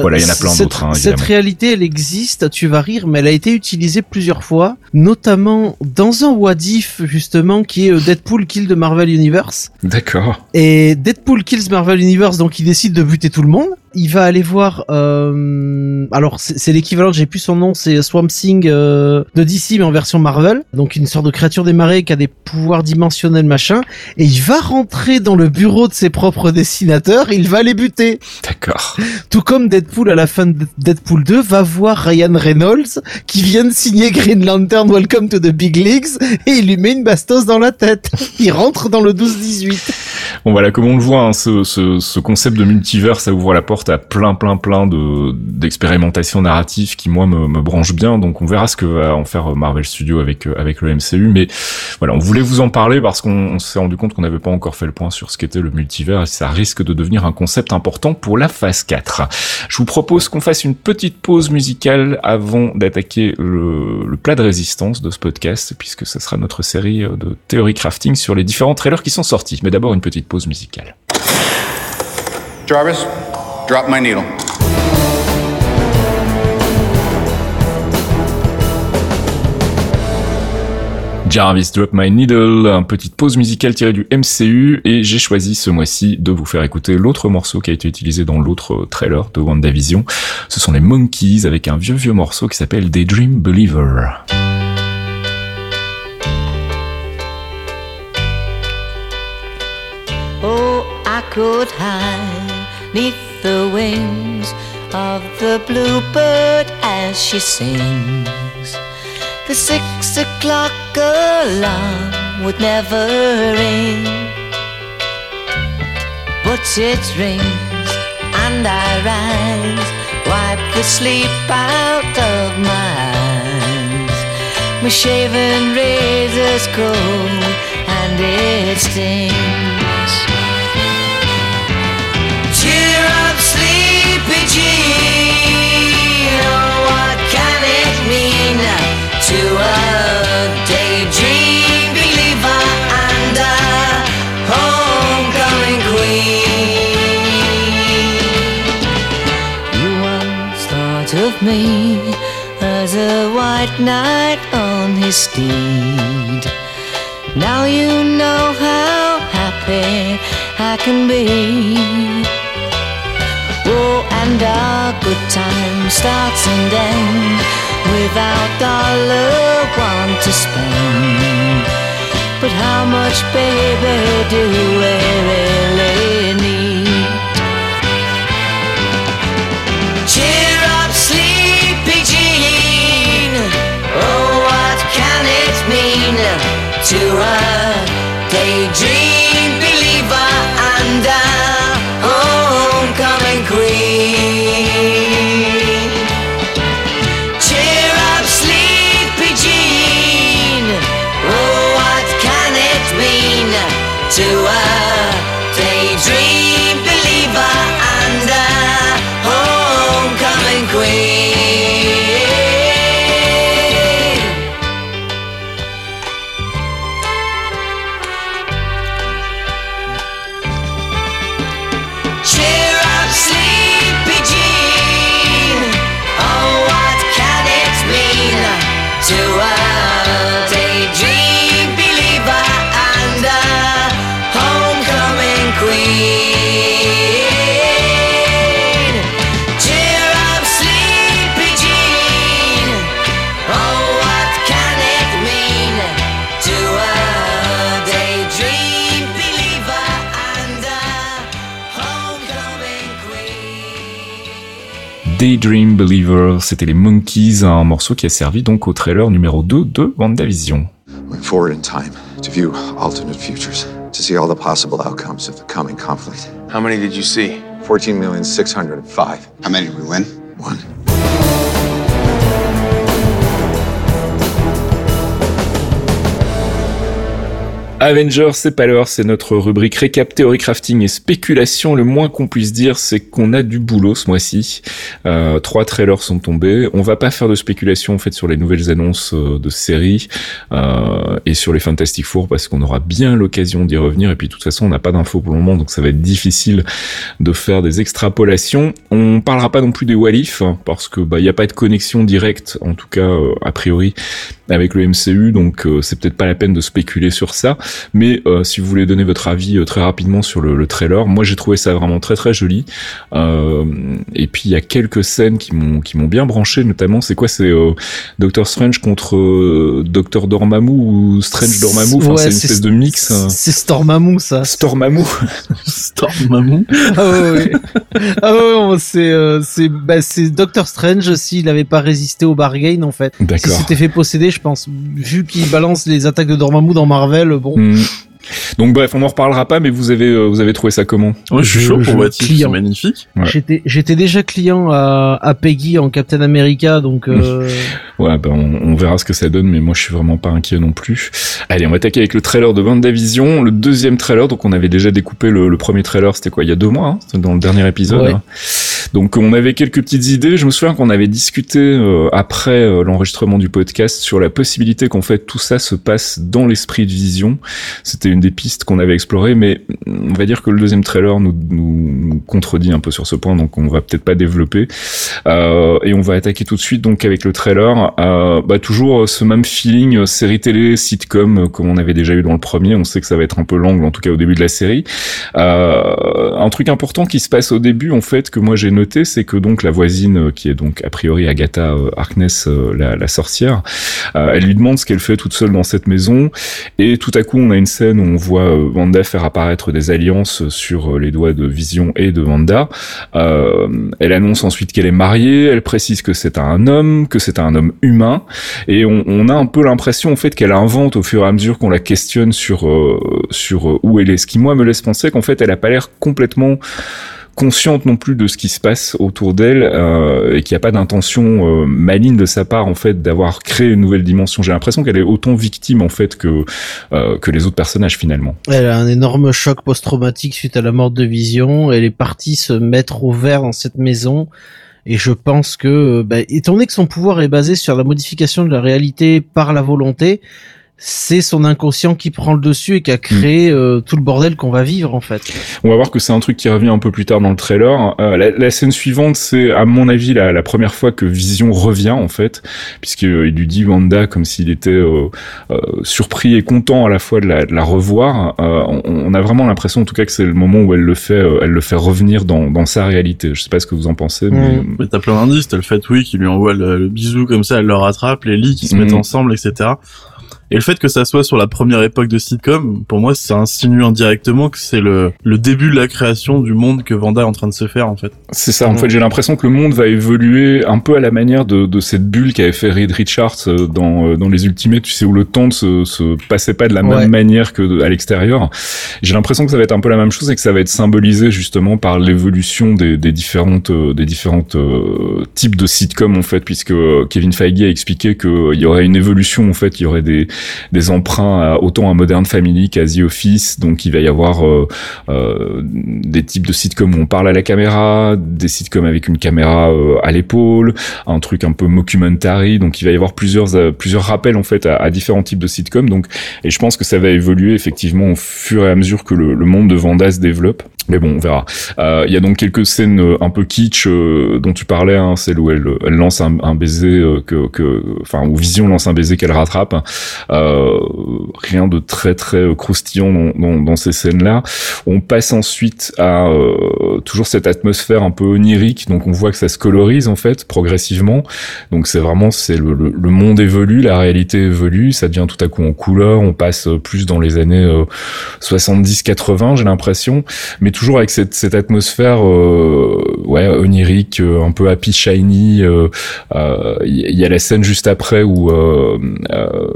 voilà, il y en a plein d'autres. Hein, cette réalité, elle existe. Tu vas rire, mais elle a été utilisée plusieurs fois, notamment dans un What If justement qui est euh, Deadpool kill de Marvel Universe. D'accord. Et Deadpool kills Marvel Universe, donc il décide de buter tout le monde il va aller voir. Euh, alors c'est l'équivalent, j'ai plus son nom, c'est Swamp Thing euh, de DC mais en version Marvel. Donc une sorte de créature des marais qui a des pouvoirs dimensionnels machin. Et il va rentrer dans le bureau de ses propres dessinateurs. il va les buter. D'accord. Tout comme Deadpool à la fin de Deadpool 2 va voir Ryan Reynolds qui vient de signer Green Lantern Welcome to the Big Leagues et il lui met une bastos dans la tête. Il rentre dans le 12-18. Bon voilà, comme on le voit, hein, ce, ce, ce concept de multivers, ça ouvre la porte à plein plein plein de d'expérimentations narratives qui moi me, branchent bien. Donc on verra ce que va en faire Marvel Studios avec avec le MCU mais voilà on voulait vous en parler parce qu'on s'est rendu compte qu'on n'avait pas encore fait le point sur ce qu'était le multivers et ça risque de devenir un concept important pour la phase 4 je vous propose qu'on fasse une petite pause musicale avant d'attaquer le, le plat de résistance de ce podcast puisque ce sera notre série de théorie crafting sur les différents trailers qui sont sortis. Mais d'abord une petite pause musicale. Jarvis? Drop my needle. Jarvis Drop My Needle, une petite pause musicale tirée du MCU et j'ai choisi ce mois-ci de vous faire écouter l'autre morceau qui a été utilisé dans l'autre trailer de WandaVision. Ce sont les Monkeys avec un vieux vieux morceau qui s'appelle Daydream Believer. Oh, I could hide the wings of the bluebird as she sings. The six o'clock alarm would never ring, but it rings and I rise, wipe the sleep out of my eyes. My shaven razor's cold and it stings. Of me as a white knight on his steed. Now you know how happy I can be. Oh, and our good time starts and ends without dollar one to spend. But how much, baby, do we really need? Cheer up, sleepy Jean. Oh, what can it mean to a daydream Daydream Believer, c'était les Monkeys, un morceau qui a servi donc au trailer numéro 2 de WandaVision. Went forward in time to view alternate futures, to see all the possible outcomes of the coming conflict. How many did you see? 14,605. How many did we win? One. Avengers, c'est pas l'heure, c'est notre rubrique récap, théorie crafting et spéculation. Le moins qu'on puisse dire, c'est qu'on a du boulot ce mois-ci. Euh, trois trailers sont tombés. On va pas faire de spéculation en fait sur les nouvelles annonces euh, de séries euh, et sur les Fantastic Four parce qu'on aura bien l'occasion d'y revenir. Et puis de toute façon, on n'a pas d'infos pour le moment, donc ça va être difficile de faire des extrapolations. On parlera pas non plus des Walif parce que bah y a pas de connexion directe, en tout cas euh, a priori, avec le MCU, donc c'est peut-être pas la peine de spéculer sur ça. Mais euh, si vous voulez donner votre avis euh, très rapidement sur le, le trailer, moi j'ai trouvé ça vraiment très très joli. Euh, et puis il y a quelques scènes qui m'ont qui m'ont bien branché, notamment c'est quoi C'est euh, Doctor Strange contre euh, Doctor Dormammu ou Strange Dormammu? Enfin Ouais, c'est une espèce de mix. euh, C'est Stormamou ça. Stormammu. Stormamou. ah ouais, ouais. Ah ouais, ouais, c'est euh, c'est bah, c'est Doctor Strange s'il avait pas résisté au bargain en fait. S'il D'accord. s'était fait posséder, je pense. Vu qu'il balance les attaques de Dormammu dans Marvel, bon. Hmm. Donc bref, on en reparlera pas, mais vous avez euh, vous avez trouvé ça comment Moi, je suis chaud pour What If, client. c'est magnifique. Ouais. J'étais j'étais déjà client à, à Peggy en Captain America, donc euh, <laughs> Ouais, ben on, on verra ce que ça donne, mais moi je suis vraiment pas inquiet non plus. Allez, on va attaquer avec le trailer de WandaVision, le deuxième trailer. Donc on avait déjà découpé le, le premier trailer, c'était quoi, il y a deux mois, hein, c'était dans le dernier épisode. Ouais. hein. Donc on avait quelques petites idées. Je me souviens qu'on avait discuté euh, après euh, l'enregistrement du podcast sur la possibilité qu'en fait tout ça se passe dans l'esprit de Vision. C'était une des pistes qu'on avait explorées, mais on va dire que le deuxième trailer nous, nous, nous contredit un peu sur ce point, donc on va peut-être pas développer. Euh, et on va attaquer tout de suite donc avec le trailer. Euh, bah, toujours euh, ce même feeling série télé, sitcom, comme on avait déjà eu dans le premier. On sait que ça va être un peu l'angle, en tout cas au début de la série. Un truc important qui se passe au début, en fait, que moi j'ai noté, c'est que donc la voisine, euh, qui est donc a priori Agatha euh, Harkness, euh, la, sorcière, elle lui demande ce qu'elle fait toute seule dans cette maison. Et tout à coup, on a une scène où on voit Wanda faire apparaître des alliances sur les doigts de Vision et de Wanda. Elle annonce ensuite qu'elle est mariée, elle précise que c'est un homme, que c'est un homme humain, et on, a un peu l'impression en fait qu'elle invente au fur et à mesure qu'on la questionne sur sur où elle est. Ce qui moi me laisse penser qu'en fait elle a pas l'air complètement consciente non plus de ce qui se passe autour d'elle euh, et qu'il n'y a pas d'intention euh, maligne de sa part en fait d'avoir créé une nouvelle dimension. J'ai l'impression qu'elle est autant victime en fait que euh, que les autres personnages finalement. elle a un énorme choc post-traumatique suite à la mort de Vision. Elle est partie se mettre au vert dans cette maison. Et je pense que, euh, bah, étant donné que son pouvoir est basé sur la modification de la réalité par la volonté, c'est son inconscient qui prend le dessus et qui a créé euh, tout le bordel qu'on va vivre en fait. On va voir que c'est un truc qui revient un peu plus tard dans le trailer. Euh, la, la scène suivante, c'est à mon avis la, la première fois que Vision revient en fait, puisqu'il lui dit Wanda comme s'il était euh, euh, surpris et content à la fois de la, de la revoir. Euh, on, on a vraiment l'impression en tout cas que c'est le moment où elle le fait, euh, elle le fait revenir dans, dans sa réalité. Je sais pas ce que vous en pensez, mais Mm. Mais t'as plein d'indices, t'as le fait, oui, qu'il lui envoie le, le bisou comme ça, elle le rattrape, les lits qui se mettent ensemble, etc. Et le fait que ça soit sur la première époque de sitcom, pour moi, ça insinue indirectement que c'est le, le début de la création du monde que Vanda est en train de se faire, en fait. C'est ça, en fait, j'ai l'impression que le monde va évoluer un peu à la manière de, de cette bulle qu'avait fait Reed Richards euh, dans, euh, dans les Ultimates, tu sais, où le temps ne se, se passait pas de la Ouais. même manière que de- à l'extérieur. J'ai l'impression que ça va être un peu la même chose et que ça va être symbolisé justement par l'évolution des, des différentes, euh, des différentes euh, types de sitcoms, en fait, puisque Kevin Feige a expliqué qu'il y aurait une évolution, en fait, il y aurait des, des emprunts à, autant à Modern Family qu'à The Office, donc il va y avoir euh, euh, des types de sitcoms où on parle à la caméra, des sitcoms avec une caméra euh, à l'épaule, un truc un peu mockumentary, donc il va y avoir plusieurs plusieurs rappels en fait à, à différents types de sitcoms, donc et je pense que ça va évoluer effectivement au fur et à mesure que le, le monde de Vanda se développe. Mais bon, on verra. Il y a donc quelques scènes un peu kitsch euh, dont tu parlais, hein, celle où elle, elle lance un, un baiser euh, que, que, enfin, où Vision lance un baiser qu'elle rattrape. Euh, rien de très très croustillant dans, dans, dans ces scènes-là. On passe ensuite à euh, toujours cette atmosphère un peu onirique, donc on voit que ça se colorise en fait progressivement. Donc c'est vraiment c'est le, le, le monde évolue, la réalité évolue, ça devient tout à coup en couleur. On passe plus dans les années 70-80, j'ai l'impression, mais toujours avec cette, cette atmosphère ouais onirique, un peu happy shiny. Il y a la scène juste après où euh, euh,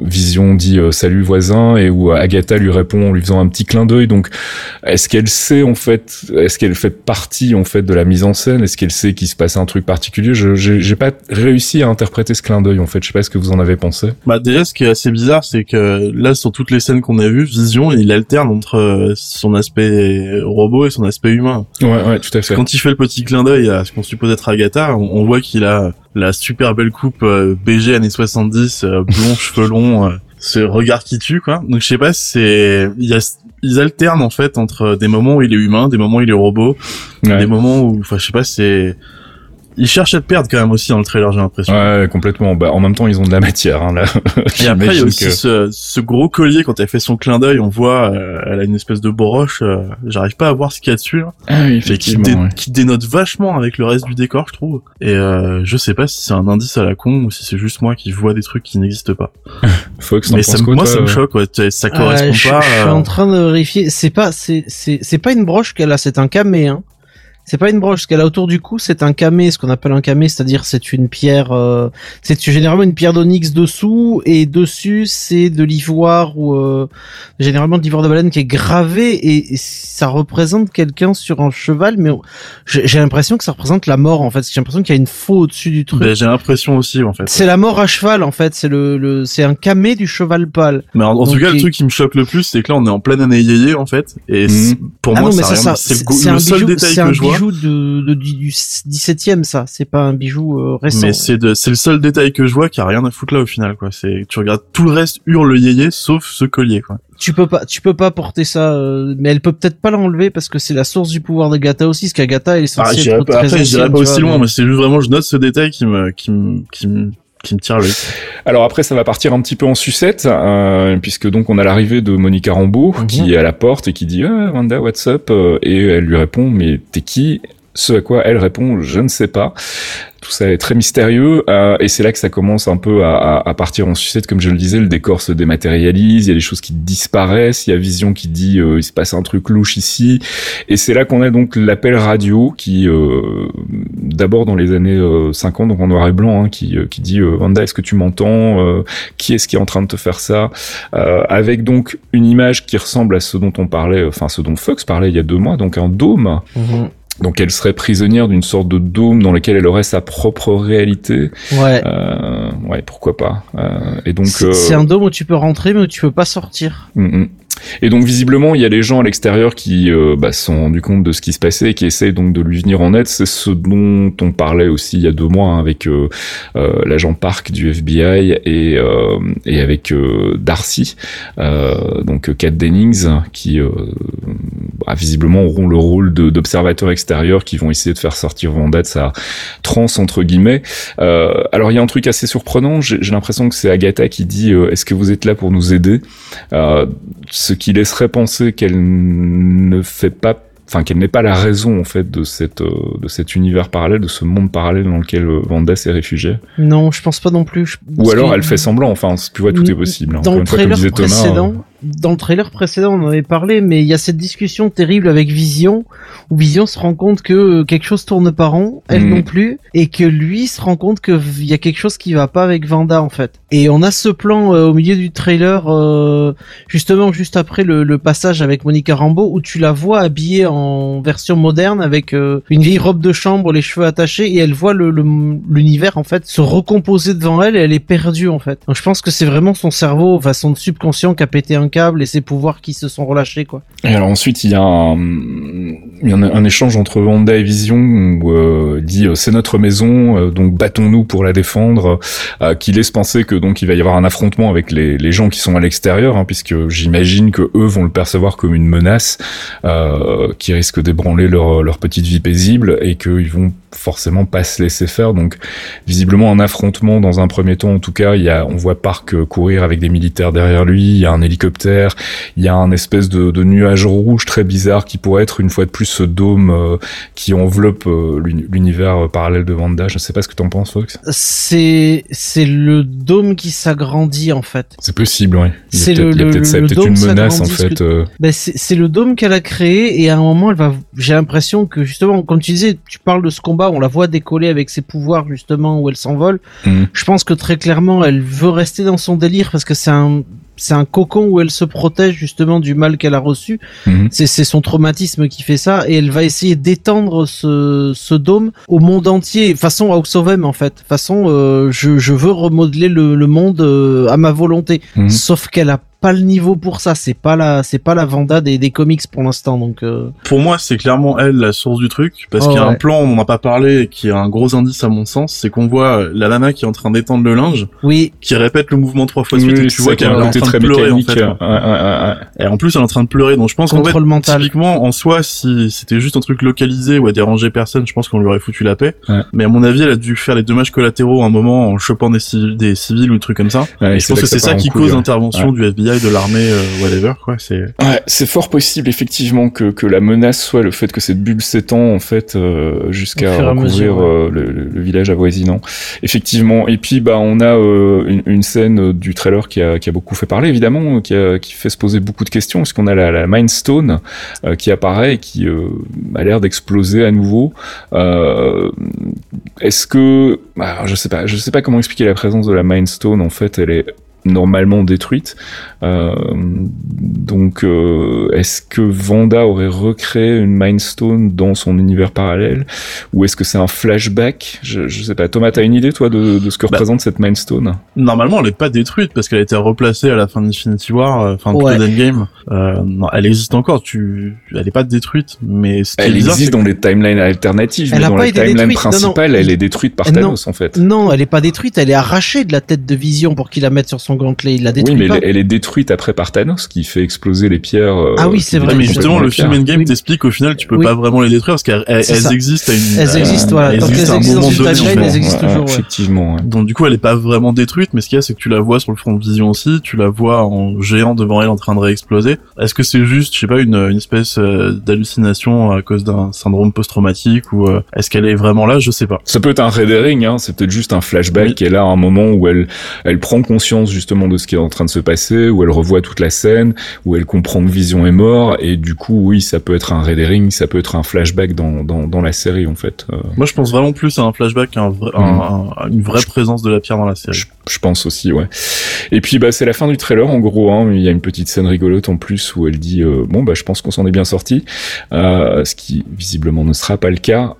Vision dit euh, salut voisin et où Agatha lui répond en lui faisant un petit clin d'œil. Donc, est-ce qu'elle sait en fait, est-ce qu'elle fait partie en fait de la mise en scène? Est-ce qu'elle sait qu'il se passe un truc particulier? Je j'ai pas réussi à interpréter ce clin d'œil en fait. Je sais pas ce que vous en avez pensé. Bah déjà, ce qui est assez bizarre, c'est que là, sur toutes les scènes qu'on a vues, Vision, il alterne entre son aspect robot et son aspect humain. Ouais, ouais, tout à fait. Quand il fait le petit clin d'œil à ce qu'on suppose être Agatha, on, on voit qu'il a la super belle coupe euh, BG années 70, euh, blond, <laughs> cheveux longs, euh, ce regard qui tue quoi. Donc je sais pas, c'est il y a ils alternent en fait entre des moments où il est humain, des moments où il est robot, des moments où enfin je sais pas, c'est ils cherchent à te perdre quand même aussi dans le trailer, j'ai l'impression. Ouais, complètement. Bah, en même temps, ils ont de la matière, hein, là. <laughs> Et après, il y a aussi ce, ce, gros collier, quand elle fait son clin d'œil, on voit, euh, elle a une espèce de broche, euh, j'arrive pas à voir ce qu'il y a dessus, là. Ah oui, effectivement. Qui, dé qui, dénote vachement avec le reste du décor, je trouve. Et euh, je sais pas si c'est un indice à la con ou si c'est juste moi qui vois des trucs qui n'existent pas. <laughs> Fox, Mais ça, quoi, moi, toi ça me choque, ouais. Ça correspond euh, je, pas. Je suis en train de vérifier. C'est pas, c'est, c'est, c'est pas une broche qu'elle a, c'est un camé, hein. C'est pas une broche, ce qu'elle a autour du cou, c'est un camé, ce qu'on appelle un camé, c'est-à-dire c'est une pierre, euh, c'est généralement une pierre d'onyx dessous et dessus c'est de l'ivoire ou euh, généralement de l'ivoire de baleine qui est gravé et, et ça représente quelqu'un sur un cheval, mais j'ai l'impression que ça représente la mort en fait. J'ai l'impression qu'il y a une faux au-dessus du truc. Ben, j'ai l'impression aussi en fait. C'est la mort à cheval en fait. C'est le, le c'est un camé du cheval pâle. Mais en, en tout cas, le truc qui me choque le plus, c'est que là on est en pleine année yéyé en fait, et mmh. pour ah moi c'est le, le seul bijou, détail que je vois bijou de, de, du 17e, ça. C'est pas un bijou euh, récent. Mais c'est c'est le seul détail que je vois qui a rien à foutre là au final, quoi. C'est, tu regardes tout le reste hurle le yéyé sauf ce collier, quoi. Tu peux pas, tu peux pas porter ça, euh, mais elle peut peut-être pas l'enlever parce que c'est la source du pouvoir d'Agatha aussi, parce qu'Agatha elle est censée ah, être pas, très Après, j'irai pas aussi loin, mais... mais c'est juste vraiment, je note ce détail qui me, qui me, qui me, qui me l'œil. Alors après, ça va partir un petit peu en sucette, euh, puisque donc on a l'arrivée de Monica Rambeau Mhm. qui est à la porte et qui dit ah, Wanda, what's up? Et elle lui répond mais t'es qui? Ce à quoi elle répond je ne sais pas. Tout ça est très mystérieux euh, et c'est là que ça commence un peu à, à, partir en sucette. Comme je le disais, le décor se dématérialise, il y a des choses qui disparaissent, il y a Vision qui dit euh, il se passe un truc louche ici et c'est là qu'on a donc l'appel radio qui euh, d'abord dans les années 50 donc en noir et blanc hein, qui, qui dit Wanda est-ce que tu m'entends Qui est-ce qui est en train de te faire ça Avec donc une image qui ressemble à ce dont on parlait, enfin ce dont Fox parlait il y a deux mois, donc un dôme. Mhm. Donc elle serait prisonnière d'une sorte de dôme dans lequel elle aurait sa propre réalité. Ouais. Euh, ouais, pourquoi pas. Euh, et donc c'est euh... un dôme où tu peux rentrer mais où tu peux pas sortir. Mm -hmm. Et donc visiblement, il y a des gens à l'extérieur qui euh, bah, se sont rendus compte de ce qui se passait et qui essayent donc de lui venir en aide. C'est ce dont on parlait aussi il y a deux mois hein, avec euh, euh, l'agent Park du FBI et, euh, et avec Darcy, donc Kat Dennings, qui bah, visiblement auront le rôle d'observateurs extérieurs qui vont essayer de faire sortir de sa transe entre guillemets. alors il y a un truc assez surprenant. J'ai l'impression que c'est Agatha qui dit Est-ce que vous êtes là pour nous aider? Ce qui laisserait penser qu'elle ne fait pas enfin qu'elle n'est pas la raison en fait de cette de cet univers parallèle de ce monde parallèle dans lequel Vanda s'est réfugiée. Non je pense pas non plus. Je... ou alors que... elle fait semblant enfin tu vois tout est possible dans Encore le trailer fois, précédent Thomas, dans le trailer précédent, on en avait parlé, mais il y a cette discussion terrible avec Vision, où Vision se rend compte que quelque chose tourne pas rond, elle mmh. non plus, et que lui se rend compte qu'il y a quelque chose qui va pas avec Vanda en fait. Et on a ce plan euh, au milieu du trailer, euh, justement juste après le, le, passage avec Monica Rambeau, où tu la vois habillée en version moderne avec euh, une vieille robe de chambre, les cheveux attachés, et elle voit l'univers en fait se recomposer devant elle, et elle est perdue en fait. Donc je pense que c'est vraiment son cerveau, enfin son subconscient qui a pété un et ses pouvoirs qui se sont relâchés alors ensuite, il y a un, échange entre Wanda et Vision où euh, dit euh, c'est notre maison, euh, donc battons-nous pour la défendre, euh, qui laisse penser que donc il va y avoir un affrontement avec les, gens qui sont à l'extérieur, hein, puisque j'imagine que eux vont le percevoir comme une menace qui risque d'ébranler leur, leur petite vie paisible et qu'ils vont forcément pas se laisser faire. Donc visiblement un affrontement dans un premier temps en tout cas, il y a on voit Park courir avec des militaires derrière lui, il y a un hélicoptère, il y a un espèce de, de nuage rouge très bizarre qui pourrait être une fois de plus ce dôme euh, qui enveloppe euh, l'uni- l'univers euh, parallèle de Wanda. Je sais pas ce que t'en penses Fox. C'est c'est le dôme qui s'agrandit en fait. C'est possible, oui. C'est peut-être le peut-être une menace en fait. Ben c'est le dôme qu'elle a créé et à un moment elle va j'ai l'impression que justement comme tu disais tu parles de ce combat on la voit décoller avec ses pouvoirs justement où elle s'envole Mhm. je pense que très clairement elle veut rester dans son délire parce que c'est un c'est un cocon où elle se protège justement du mal qu'elle a reçu. C'est c'est son traumatisme qui fait ça et elle va essayer d'étendre ce ce dôme au monde entier façon House of M en fait. Façon euh, je je veux remodeler le le monde euh, à ma volonté. Mhm. sauf qu'elle a pas le niveau pour ça c'est pas la c'est pas la Vanda des, des comics pour l'instant donc euh, Pour moi, c'est clairement elle la source du truc, parce Oh, qu'il y a un plan, on n'en a pas parlé, qui est un gros indice à mon sens, c'est qu'on voit euh, la nana qui est en train d'étendre le linge, oui qui répète le mouvement trois fois de suite, oui, et tu vois qu'elle a est en train très de pleurer, en mécanique. fait. quoi. ouais, ouais, ouais, ouais. Et en plus, elle est en train de pleurer, donc je pense qu'en fait, mental typiquement, en soi, si c'était juste un truc localisé ou à déranger personne, je pense qu'on lui aurait foutu la paix. Ouais. Mais à mon avis, elle a dû faire les dommages collatéraux à un moment en chopant des, civils, des civils ou des trucs comme ça. Ouais, et je pense que c'est ça qui cause ouais. l'intervention du FBI, de l'armée, euh, whatever, quoi. C'est Ouais, c'est fort possible effectivement que, que la menace soit le fait que cette bulle s'étend en fait euh, jusqu'à recouvrir ouais. euh, le, le- le village avoisinant. Effectivement. Et puis bah on a euh, une, une scène euh, du trailer qui a, qui a beaucoup fait parler évidemment, qui, a, qui fait se poser beaucoup de questions parce qu'on a la, la Mind Stone euh, qui apparaît et qui euh, a l'air d'exploser à nouveau. Euh, Est-ce que bah, je sais pas, je sais pas comment expliquer la présence de la Mind Stone. En fait, elle est normalement détruite. Euh, donc, euh, est-ce que Vanda aurait recréé une Mind Stone dans son univers parallèle, ou est-ce que c'est un flashback? Je, je sais pas. Thomas, t'as une idée toi de, de ce que Bah. représente cette Mind Stone Normalement, elle est pas détruite parce qu'elle a été replacée à la fin d'Infinity War, euh, enfin Ouais. plutôt d'Endgame. Euh, non, elle existe encore. Tu, elle est pas détruite, mais ce qui est Elle bizarre, existe dans les timelines alternatives, Elle mais a dans pas la été timeline détruite, non, non. principale, elle est détruite par Non. Thanos en fait. non elle est pas détruite elle est arrachée de la tête de Vision pour qu'il la mette sur son gantelet il la Oui, mais pas elle, elle est détruite après par Thanos, qui fait exploser les pierres. euh, Ah oui, c'est vrai. Mais justement, le film Endgame Oui. t'explique au final, tu peux Oui. pas vraiment les détruire parce qu'elles existent à une. Elles existent, voilà. Tant existent qu'elles à un existent moment dans une timeline, elles existent toujours, ouais. Effectivement. ouais. Donc du coup, elle est pas vraiment détruite, mais ce qu'il y a, c'est que tu la vois sur le front de vision aussi, tu la vois en géant devant elle en train de réexploser. Est-ce que c'est juste, je sais pas, une, une espèce euh, d'hallucination à cause d'un syndrome post-traumatique ou euh, est-ce qu'elle est vraiment là? Je sais pas. Ça peut être un red herring, hein, c'est peut-être juste un flashback Oui. qui est là à un moment où elle, elle prend conscience justement de ce qui est en train de se passer, où elle revoit toute la scène, où elle comprend que Vision est mort, et du coup, oui, ça peut être un red herring, ça peut être un flashback dans, dans, dans la série en fait. Euh, Moi, je pense vraiment plus à un flashback qu'à un Mm. un- un- une vraie présence de la pierre dans la série. je, je pense aussi, ouais. Et puis bah c'est la fin du trailer en gros. Hein, il y a une petite scène rigolote en plus où elle dit euh, bon bah je pense qu'on s'en est bien sorti, euh, ce qui visiblement ne sera pas le cas.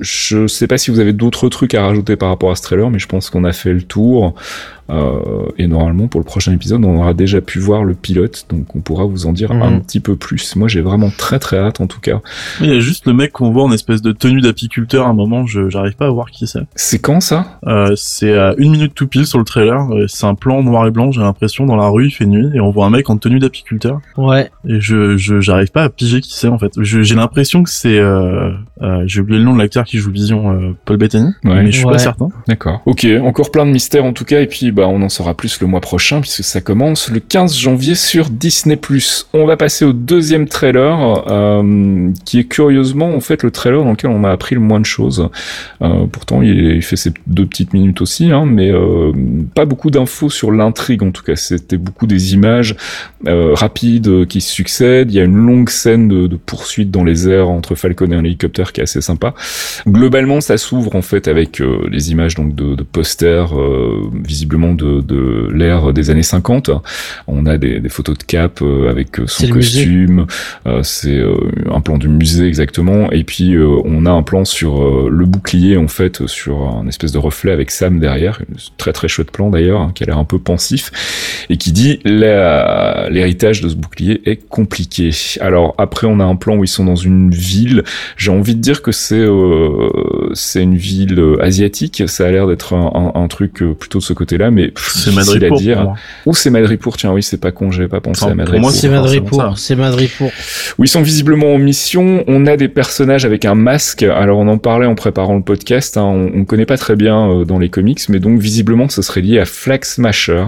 Je sais pas si vous avez d'autres trucs à rajouter par rapport à ce trailer, mais je pense qu'on a fait le tour. Euh, et normalement pour le prochain épisode on aura déjà pu voir le pilote, donc on pourra vous en dire Mhm. un petit peu plus. Moi j'ai vraiment très très hâte en tout cas. Il y a juste le mec qu'on voit en espèce de tenue d'apiculteur à un moment, je j'arrive pas à voir qui c'est. C'est quand ça? Euh, c'est à une minute tout pile sur le trailer, euh, c'est un plan noir et blanc, j'ai l'impression, dans la rue, il fait nuit, et on voit un mec en tenue d'apiculteur. ouais Et je, je, j'arrive pas à piger qui c'est, en fait. J'ai l'impression que c'est, euh, euh, j'ai oublié le nom de l'acteur qui joue Vision, euh, Paul Bettany, Ouais. mais je suis Ouais. pas certain. D'accord. Ok, encore plein de mystères en tout cas, et puis bah on en saura plus le mois prochain puisque ça commence le 15 janvier sur Disney+. On va passer au deuxième trailer, euh, qui est curieusement en fait le trailer dans lequel on a appris le moins de choses. Euh, pourtant il, fait ses deux petites minutes aussi, hein, mais euh, pas beaucoup d'infos sur l'intrigue en tout cas. C'était beaucoup des images rapides qui se succèdent. Il y a une longue scène de, de poursuite dans les airs entre Falcon et un hélicoptère qui est assez sympa. Globalement, ça s'ouvre en fait avec les images donc de, de posters euh, de, de l'ère des années 50. On a des, des photos de Cap euh, avec son costume. Euh, c'est euh, un plan du musée exactement. Et puis on a un plan sur le bouclier en fait sur un espèce de reflet avec Sam derrière. Très très chouette plan d'ailleurs, hein, qui a l'air un peu pensif et qui dit l'héritage de ce bouclier est compliqué. Alors après, on a un plan où ils sont dans une ville. J'ai envie de dire que c'est euh, c'est une ville asiatique. Ça a l'air d'être un, un- un truc plutôt de ce côté-là, mais C'est à dire. pour moi. Ou c'est Madripour, tiens, oui, c'est pas con, j'avais pas pensé Enfin, à pour Madripour. moi, C'est Madripour, c'est Madripour. où ils sont visiblement en mission. On a des personnages avec un masque. Alors on en parlait en préparant le podcast. hein. On, on connaît pas très bien euh, dans les comics, mais donc visiblement ce serait lié à Flag Smasher.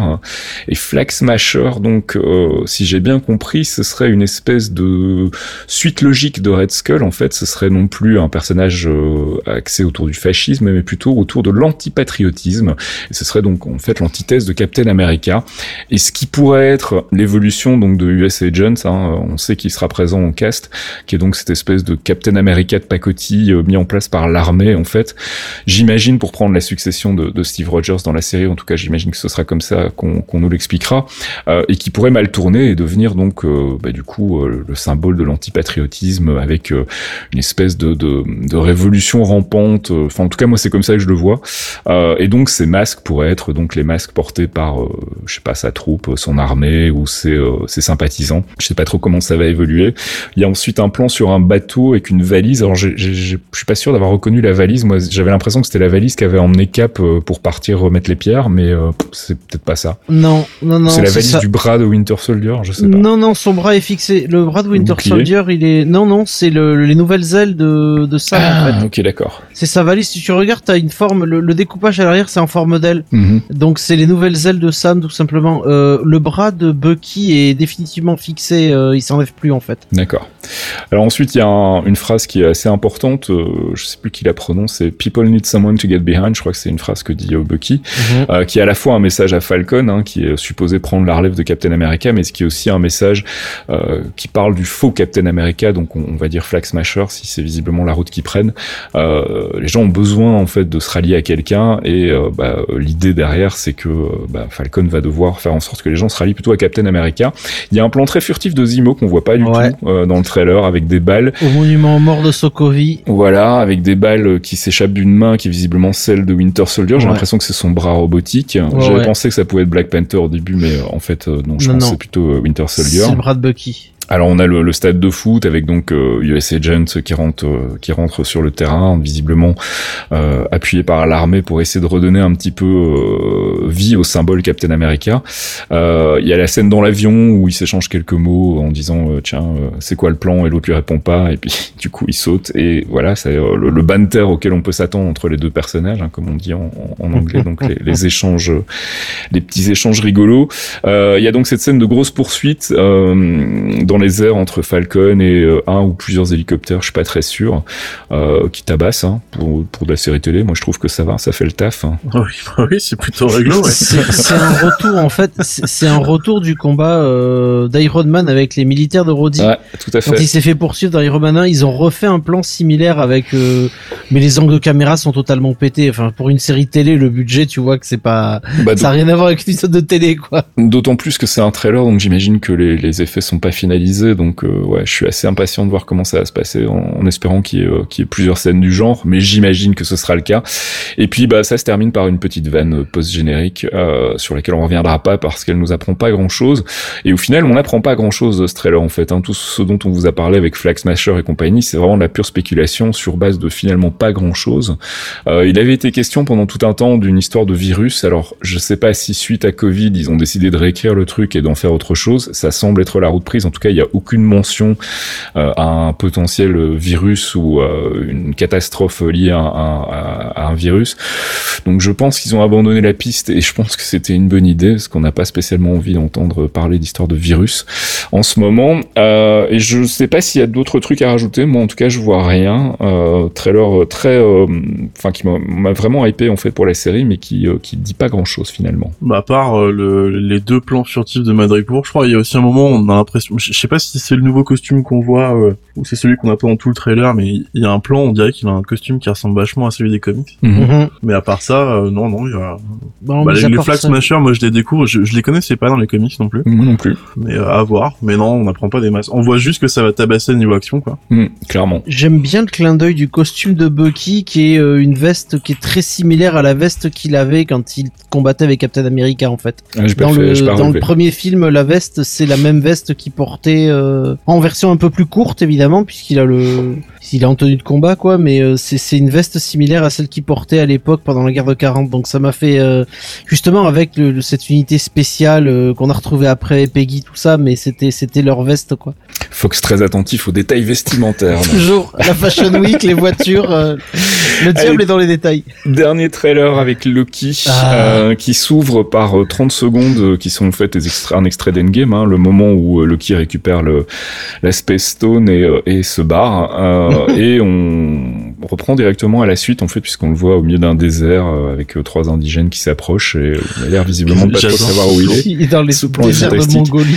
Et Flag Smasher, donc euh, si j'ai bien compris, ce serait une espèce de suite logique de Red Skull. En fait, ce serait non plus un personnage euh, axé autour du fascisme, mais plutôt autour de l'antipatriotisme. Et ce serait donc en fait l'antithèse de Captain America. Et ce qui pourrait être l'évolution donc de US Agents, hein, on sait qu'il sera présent en cast, qui est donc cette espèce de Captain America de pacotille euh, mis en place par l'armée en fait. J'imagine pour prendre la succession de, Steve Rogers dans la série, en tout cas j'imagine que ce sera comme ça qu'on nous l'expliquera, euh, et qui pourrait mal tourner et devenir donc euh, bah, du coup euh, le symbole de l'antipatriotisme avec euh, une espèce de, de, révolution rampante. euh, Enfin en tout cas moi c'est comme ça que je le vois. Euh, et donc ces masques pourraient être donc les masques portés par euh, je sais pas sa troupe, son armée ou ses, euh, ses sympathisants. Je sais pas trop comment ça va évoluer. Il y a ensuite un plan sur un bateau avec une valise. Alors je suis pas sûr d'avoir reconnu la valise. Moi j'avais l'impression que c'était la valise qu'avait emmené Cap euh, pour partir remettre les pierres, mais euh, c'est peut-être pas ça. Non, non, non. c'est la valise ça. du bras de Winter Soldier, je sais pas. Non, non, son bras est fixé. Le bras de Winter. Soldier, il est. Non, non, c'est le, les nouvelles ailes de, de en Ah, fait. ok d'accord. C'est sa valise. Si tu regardes, t'as une forme. Le, le découpage à l'arrière, c'est en forme d'aile. Mhm. Donc, c'est les nouvelles ailes de Sam, tout simplement. Euh, le bras de Bucky est définitivement fixé. euh, il s'enlève plus, en fait. D'accord. Alors ensuite, il y a un- une phrase qui est assez importante. euh, je sais plus qui la prononce. C'est "People need someone to get behind". Je crois que c'est une phrase que dit euh, Bucky, euh, qui est à la fois un message à Falcon, hein, qui est supposé prendre la relève de Captain America, mais ce qui est aussi un message qui parle du faux Captain America. Donc on, on va dire Flag Smasher, si c'est visiblement la route qu'ils prennent. Les gens ont besoin en fait de se rallier à quelqu'un, et bah, l'idée derrière, c'est que euh, bah, Falcon va devoir faire en sorte que les gens se rallient plutôt à Captain America. Il y a un plan très furtif de Zemo qu'on voit pas du Ouais. tout euh, dans le trailer, avec des balles Au monument mort de Sokovie. voilà, avec des balles qui s'échappent d'une main qui est visiblement celle de Winter Soldier. J'ai Ouais. l'impression que c'est son bras robotique. J'avais ouais. pensé que ça pouvait être Black Panther au début, mais euh, en fait, non, je Non, pense que c'est plutôt Winter Soldier. C'est le bras de Bucky. Alors on a le, le stade de foot avec donc euh, US Agent qui rentre euh, qui rentre sur le terrain visiblement euh, appuyé par l'armée pour essayer de redonner un petit peu euh, vie au symbole Captain America. Euh, Il y a la scène dans l'avion où ils s'échangent quelques mots en disant euh, tiens c'est quoi le plan? Et l'autre lui répond pas et puis <laughs> du coup il saute et voilà c'est le, le banter auquel on peut s'attendre entre les deux personnages hein, comme on dit en, en anglais donc les, les échanges les petits échanges rigolos. Il y a donc cette scène de grosse poursuite euh, dans les airs entre Falcon et euh, un ou plusieurs hélicoptères, je suis pas très sûr, euh, qui tabassent hein, pour, pour de la série télé. Moi, je trouve que ça va, ça fait le taf. hein. <laughs> Oui, bah oui, c'est plutôt réglo, ouais. C'est un retour en fait, c'est un retour du combat euh, d'Iron Man avec les militaires de Rhodey. Ouais, tout à Quand fait. il s'est fait poursuivre dans Iron Man 1, ils ont refait un plan similaire avec, euh, mais les angles de caméra sont totalement pétés. Enfin, pour une série télé, le budget, tu vois que c'est pas, Bah, ça a rien à voir avec une épisode de télé, quoi. D'autant plus que c'est un trailer, donc j'imagine que les, les effets sont pas finalisés. Donc euh, ouais, je suis assez impatient de voir comment ça va se passer, en, espérant qu'il y, ait, euh, qu'il y ait plusieurs scènes du genre. Mais j'imagine que ce sera le cas. Et puis bah ça se termine par une petite vanne post-générique euh, sur laquelle on reviendra pas parce qu'elle nous apprend pas grand-chose. Et au final, on n'apprend pas grand-chose de ce trailer en fait. Hein. Tout ce dont on vous a parlé avec Flag Smasher et compagnie, c'est vraiment de la pure spéculation sur base de finalement pas grand-chose. Euh, il avait été question pendant tout un temps d'une histoire de virus. Alors, je sais pas si suite à Covid, ils ont décidé de réécrire le truc et d'en faire autre chose. Ça semble être la route prise. En tout cas, il y a aucune mention euh, à un potentiel virus ou euh, une catastrophe liée à, un- virus. Donc, je pense qu'ils ont abandonné la piste et je pense que c'était une bonne idée parce qu'on n'a pas spécialement envie d'entendre parler d'histoire de virus en ce moment. Euh, et je sais pas s'il y a d'autres trucs à rajouter. Moi, en tout cas, je vois rien. Trailer très, enfin, qui m'a- vraiment hypé en fait pour la série, mais qui qui dit pas grand chose finalement. Bah, à part le, les deux plans furtifs de Madripour, je crois il y a aussi un moment on a l'impression, sais pas si c'est le nouveau costume qu'on voit euh, ou c'est celui qu'on a pas dans tout le trailer, mais il y a un plan, on dirait qu'il a un costume qui ressemble vachement à celui des comics. Mhm. Mhm. Mais à part ça, euh, non, non, il y a... Bon, Bah, mis les, les Flag Smashers, moi je les découvre, je, je les connaissais pas dans les comics non plus, Moi non plus. mais euh, à voir. Mais non, on n'apprend pas des masses. On voit juste que ça va tabasser niveau action, quoi. Mhm, clairement. J'aime bien le clin d'œil du costume de Bucky qui est euh, une veste qui est très similaire à la veste qu'il avait quand il combattait avec Captain America en fait. Ah, Dans, fait- le, dans le premier film, la veste c'est la même veste qu'il portait euh, en version un peu plus courte évidemment puisqu'il a le il est en tenue de combat quoi, mais euh, c'est une veste similaire à celle qu'il portait à l'époque pendant la guerre de 40. Donc ça m'a fait euh, justement avec cette unité spéciale qu'on a retrouvée après Peggy tout ça, mais c'était leur veste quoi. Fox très attentif aux détails vestimentaires. <laughs> Toujours la Fashion Week, les voitures, euh, le diable Allez. est dans les détails. Dernier trailer avec Loki Ah. euh, qui s'ouvre par euh, 30 secondes euh, qui sont en fait des extraits, un extrait d'Endgame, hein, le moment où Loki récupère le, la Space Stone et, et se barre. <laughs> et on reprend directement à la suite en fait puisqu'on le voit au milieu d'un désert euh, avec euh, trois indigènes qui s'approchent et il a l'air visiblement de pas trop savoir où il est. Il est dans les Ce plan est de fantastique. Mongolie.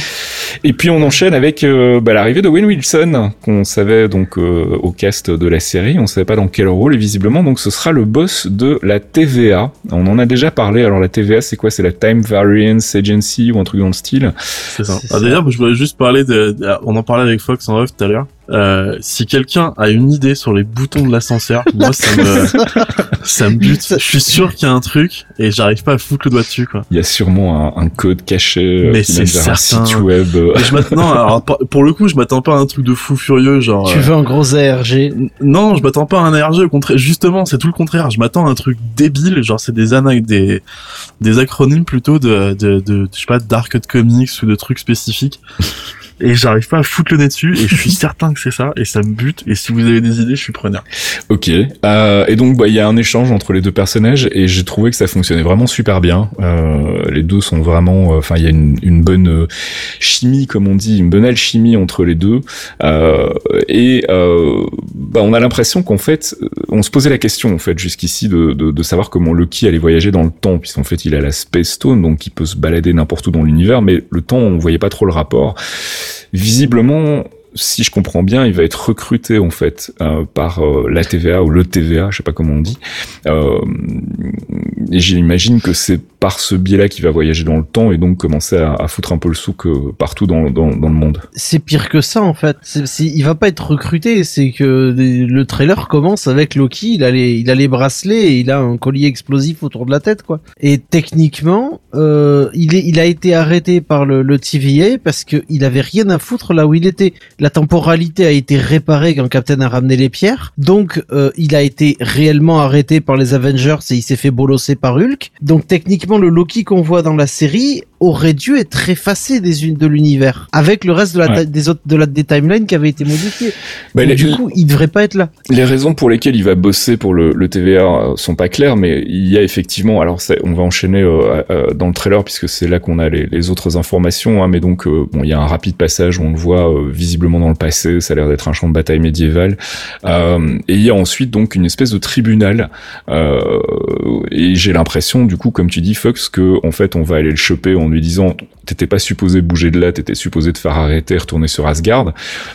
Et puis on enchaîne avec euh, bah, l'arrivée de Wayne Wilson, qu'on savait donc euh, au cast de la série, on savait pas dans quel rôle et visiblement donc ce sera le boss de la TVA. On en a déjà parlé. Alors la TVA c'est quoi? C'est la Time Variance Agency ou un truc dans le style? C'est ça. Ah, ça. D'ailleurs, je voulais juste parler de, de- on en parlait avec Fox en off tout à l'heure. Euh, si quelqu'un a une idée sur les boutons de l'ascenseur, <laughs> moi ça me, ça me bute. Je suis sûr qu'il y a un truc et j'arrive pas à foutre le doigt dessus quoi. Il y a sûrement un, un code caché euh, Mais c'est un site web. euh. Et je m'attends, <laughs> alors pour- le coup, je m'attends pas à un truc de fou furieux genre. Tu euh, veux un gros ARG Non, je m'attends pas à un ARG, au contraire, justement, c'est tout le contraire. Je m'attends à un truc débile, genre c'est des ana- des des acronymes plutôt de de, de je sais pas d'arc de comics ou de trucs spécifiques. Et j'arrive pas à foutre le nez dessus et je suis certain que c'est ça et ça me bute et si vous avez des idées, je suis preneur. Ok. Euh, et donc, bah, il y a un échange entre les deux personnages et j'ai trouvé que ça fonctionnait vraiment super bien. Euh, les deux sont vraiment, enfin, il y a une, une bonne euh, chimie, comme on dit, une bonne alchimie entre les deux. Euh, et euh, bah, on a l'impression qu'en fait, euh, on se posait la question en fait jusqu'ici de, savoir comment Loki allait voyager dans le temps, puisqu'en fait, il a la Space Stone, donc il peut se balader n'importe où dans l'univers, mais le temps, on voyait pas trop le rapport. Visiblement, si je comprends bien, il va être recruté en fait euh, par euh, la TVA ou le TVA, je sais pas comment on dit. Euh, et j'imagine que c'est par ce biais-là qu'il va voyager dans le temps et donc commencer à, foutre un peu le souk euh, partout dans, dans, le monde. C'est pire que ça en fait. C'est, c'est- il va pas être recruté. C'est que le trailer commence avec Loki. Il a les, il a les bracelets et il a un collier explosif autour de la tête quoi. Et techniquement, il est, il a été arrêté par le, le TVA parce que il avait rien à foutre là où il était. La temporalité a été réparée quand Captain a ramené les pierres. Donc euh, il a été réellement arrêté par les Avengers et il s'est fait bolosser par Hulk. Donc techniquement le Loki qu'on voit dans la série aurait dû être effacé des unes de l'univers avec le reste de la Ouais. ta- des autres de la des timelines qui avaient été modifiées. Bah, les, du coup, il devrait pas être là. les raisons pour lesquelles il va bosser pour le, le TVA euh, sont pas claires, mais il y a effectivement, alors ça, on va enchaîner euh, euh, dans le trailer puisque c'est là qu'on a les, les autres informations, hein, mais donc euh, bon, il y a un rapide passage où on le voit visiblement dans le passé, ça a l'air d'être un champ de bataille médiéval, et il y a ensuite donc une espèce de tribunal, et j'ai l'impression du coup, comme tu dis Fox, que en fait on va aller le choper en lui disant t'étais pas supposé bouger de là, t'étais supposé te faire arrêter, retourner sur Asgard,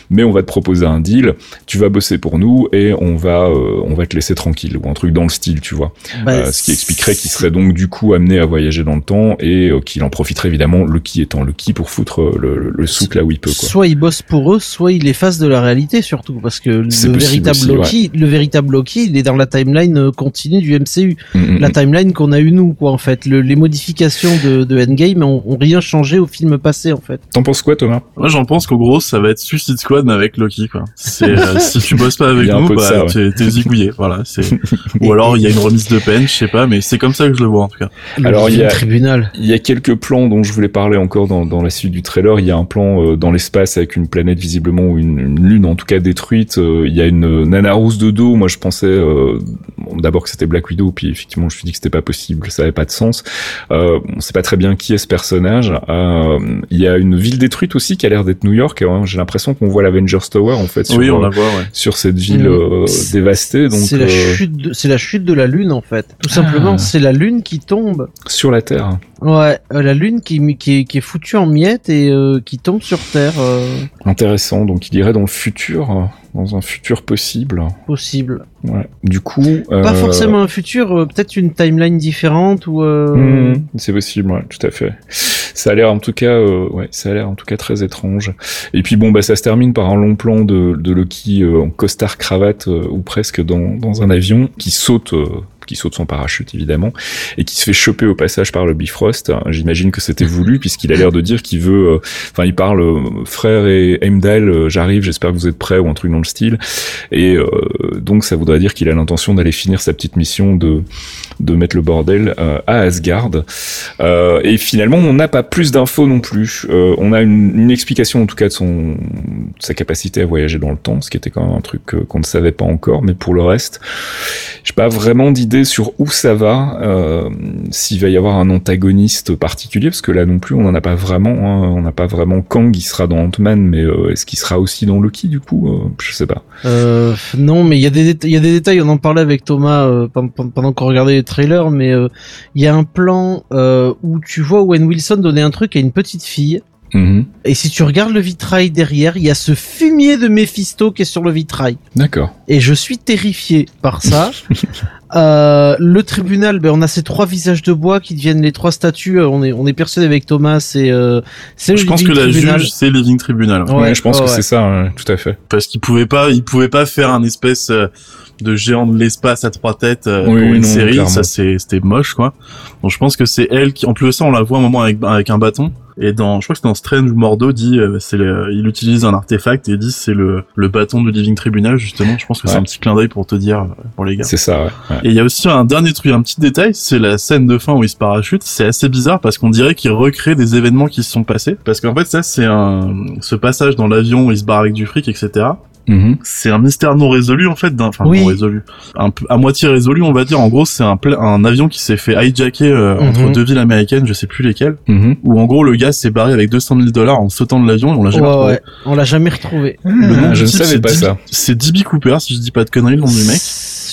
mais on va te proposer un deal, tu vas bosser pour nous et on va euh, on va te laisser tranquille ou un truc dans le style, tu vois. Bah, Euh, ce qui expliquerait qu'il serait donc du coup amené à voyager dans le temps et euh, qu'il en profiterait évidemment Loki étant Loki pour foutre le, le, le souk là où il peut quoi. Soit il bosse pour eux, soit il efface de la réalité surtout parce que le véritable aussi, Loki, le véritable Loki, il est dans la timeline continue du MCU, Mm, mm, la mm. timeline qu'on a eu nous quoi en fait. Le- les modifications de, de Endgame ont, ont rien changé au film passé en fait. T'en penses quoi Thomas? Moi, j'en pense qu'au gros, ça va être Suicide Squad mais avec Loki quoi. C'est euh, <laughs> si tu bosses pas avec nous, bah ouais. t'es t'es zigouillé, voilà. C'est <laughs> ou alors il y a une remise de peine, je sais pas, mais c'est comme ça que je le vois en tout cas. Alors, il y a- tribunal. Il y a quelques plans dont je voulais parler encore dans, dans la suite du trailer. Il y a un plan euh, dans l'espace avec une planète visiblement ou une, une lune en tout cas détruite. Euh, il y a une nana rousse de dos. Moi je pensais euh, bon, d'abord que c'était Black Widow, puis effectivement je me suis dit que c'était pas possible, ça avait pas de sens. Euh, on sait pas très bien qui est ce personnage. Euh, il y a une ville détruite aussi qui a l'air d'être New York. hein. J'ai l'impression qu'on voit l'Avengers Tower en fait sur, oui, on euh, la voit, ouais. sur cette ville Mm. euh, dévastée. Donc C'est la euh, chute, de, c'est la chute de la lune en fait. Tout simplement, Ah. c'est la lune qui tombe. sur la Terre. Ouais, euh, la lune qui, qui, est, qui est foutue en miettes et euh, qui tombe sur Terre. euh, Intéressant. Donc il irait dans le futur, euh, dans un futur possible. possible. Ouais. Du coup. Pas euh, forcément un futur, euh, peut-être une timeline différente ou. euh, Mhm, c'est possible, ouais, tout à fait. Ça a l'air en tout cas, euh, ouais, ça a l'air en tout cas très étrange. Et puis bon, bah ça se termine par un long plan de, Loki euh, en costard cravate euh, ou presque dans, dans un avion qui saute. Qui saute son parachute évidemment et qui se fait choper au passage par le Bifrost. J'imagine que c'était voulu puisqu'il a l'air de dire qu'il veut. euh, Enfin, il parle euh, frère et Heimdall, euh, j'arrive, j'espère que vous êtes prêts ou un truc dans le style. Et donc ça voudrait dire qu'il a l'intention d'aller finir sa petite mission de de mettre le bordel à Asgard. Et finalement, on n'a pas plus d'infos non plus. On a une, explication en tout cas de son sa capacité à voyager dans le temps, ce qui était quand même un truc qu'on ne savait pas encore. Mais pour le reste, j'ai pas vraiment d'idée sur où ça va, euh, s'il va y avoir un antagoniste particulier, parce que là non plus, on n'en a pas vraiment. hein. On n'a pas vraiment Kang qui sera dans Ant-Man, mais euh, est-ce qu'il sera aussi dans Loki du coup Euh, Je sais pas. Euh, non, mais il y a des y a des détails. On en parlait avec Thomas pen- pen- pendant qu'on regardait les trailers, mais il y a un plan où tu vois Owen Wilson donner un truc à une petite fille. Mhm. Et si tu regardes le vitrail derrière, il y a ce fumier de Mephisto qui est sur le vitrail. D'accord. Et je suis terrifié par ça. <laughs> Euh, le tribunal, ben on a ces trois visages de bois qui deviennent les trois statues. Euh, On est on est persuadé avec Thomas, c'est euh, c'est le Je pense que Living la Tribunal. juge, c'est Living Tribunal. Ouais, Ouais, je pense que ouais. c'est ça, hein, tout à fait. Parce qu'ils pouvaient pas, ils pouvaient pas faire un espèce euh, de géant de l'espace à trois têtes euh, Oui, pour une non, série. clairement. Ça, c'est, c'était moche, quoi. Donc, je pense que c'est elle qui, en plus de ça, on la voit un moment avec, avec un bâton. Et dans, je crois que c'est dans Strange où Mordo dit, euh, c'est le- il utilise un artefact et il dit c'est le, le bâton de Living Tribunal, justement. Je pense que c'est un petit clin d'œil pour te dire, pour les gars. C'est ça, ouais. Ouais. Et il y a aussi un dernier truc, un petit détail, c'est la scène de fin où il se parachute. C'est assez bizarre parce qu'on dirait qu'il recrée des événements qui se sont passés. Parce qu'en fait, ça, c'est un, ce passage dans l'avion où il se barre avec du fric, etc. Mhm. C'est un mystère non résolu, en fait, d'un, enfin, Oui. non résolu. Un peu, à moitié résolu, on va dire. En gros, c'est un, pla- un avion qui s'est fait hijacker euh, Mhm. entre deux villes américaines, je sais plus lesquelles. Mhm. Où en gros, le gars s'est barré avec 200 000 dollars en sautant de l'avion et on l'a jamais Ouais, retrouvé. ouais. On l'a jamais retrouvé. Le nom Ah, je ne savais pas ça. C'est D.B. Cooper, si je dis pas de conneries, le nom du mec.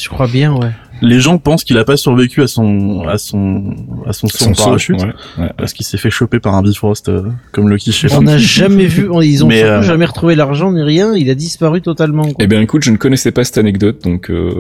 Je crois bien, ouais. Les gens pensent qu'il a pas survécu à son à son à son saut, parachute ouais, ouais. parce qu'il s'est fait choper par un Bifrost euh, comme Lucky chez On n'a jamais vu, on- ils ont Mais, surtout euh, jamais retrouvé l'argent ni rien. Il a disparu totalement. quoi. Eh bien, écoute, je ne connaissais pas cette anecdote, donc. Euh,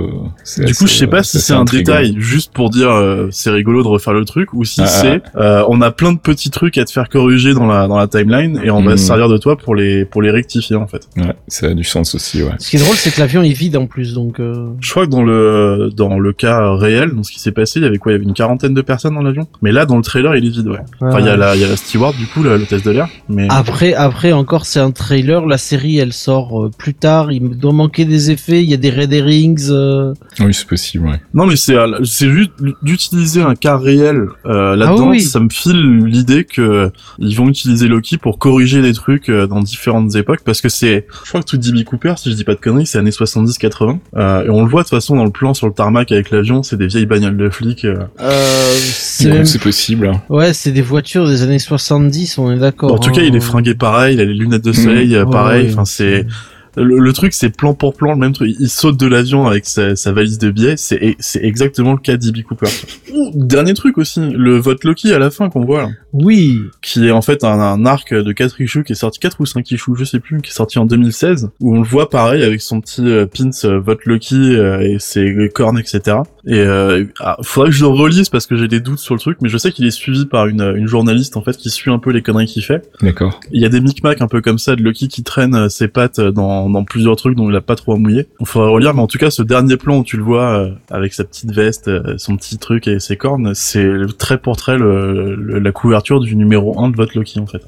c'est Du coup, je sais pas si assez c'est un détail juste pour dire euh, c'est rigolo de refaire le truc ou si Ah, c'est euh, on a plein de petits trucs à te faire corriger dans la dans la timeline et on va se servir de toi pour les pour les rectifier en fait. Ouais, ça a du sens aussi, ouais. Ce qui est drôle, c'est que l'avion est vide en plus, donc. euh, Je crois que dans le dans le cas réel, dans ce qui s'est passé, il y avait quoi? Il y avait une quarantaine de personnes dans l'avion? Mais là, dans le trailer, il est vide, ouais. Enfin, il y a la il y a la steward du coup, la l'hôtesse de l'air. Mais Après, après encore, c'est un trailer. La série, elle sort euh, plus tard. Il doit manquer des effets. Il y a des red herrings. euh, Oui, c'est possible, ouais. Non mais c'est euh, c'est juste d'utiliser un cas réel euh, là-dedans, Ah oui. ça me file l'idée que ils vont utiliser Loki pour corriger des trucs dans différentes époques parce que c'est je crois que tout D.B. Cooper si je dis pas de conneries, c'est années 70-80 euh, et on le voit de toute façon dans le plan sur le tarmac avec l'avion, c'est des vieilles bagnoles de flics. euh. euh, c'est même- possible. Ouais, c'est des voitures des années 70. On est d'accord. en tout hein. cas, il est fringué pareil, il a les lunettes de soleil euh, Ouais, pareil, ouais. enfin c'est le, le truc c'est plan pour plan le même truc. Il saute de l'avion avec sa, sa valise de billets, c'est c'est exactement le cas d'E.B. Cooper. Ouh, dernier truc aussi, le vote Loki à la fin qu'on voit là. Oui. qui est en fait un, un arc de 4 issues qui est sorti 4 ou 5 issues, je sais plus, qui est sorti en 2016 où on le voit pareil avec son petit euh, pins euh, vote Loki euh, et ses cornes etc. Et euh, ah, faudrait que je le relise parce que j'ai des doutes sur le truc, mais je sais qu'il est suivi par une, une journaliste en fait qui suit un peu les conneries qu'il fait. D'accord. Il y a des micmacs un peu comme ça de Loki qui traîne euh, ses pattes dans, dans plusieurs trucs dont il a pas trop à mouiller. Il faudrait relire, mais en tout cas ce dernier plan où tu le vois euh, avec sa petite veste, euh, son petit truc et ses cornes, c'est le- trait pour trait le- le- la couverture du numéro 1 de vote Loki en fait.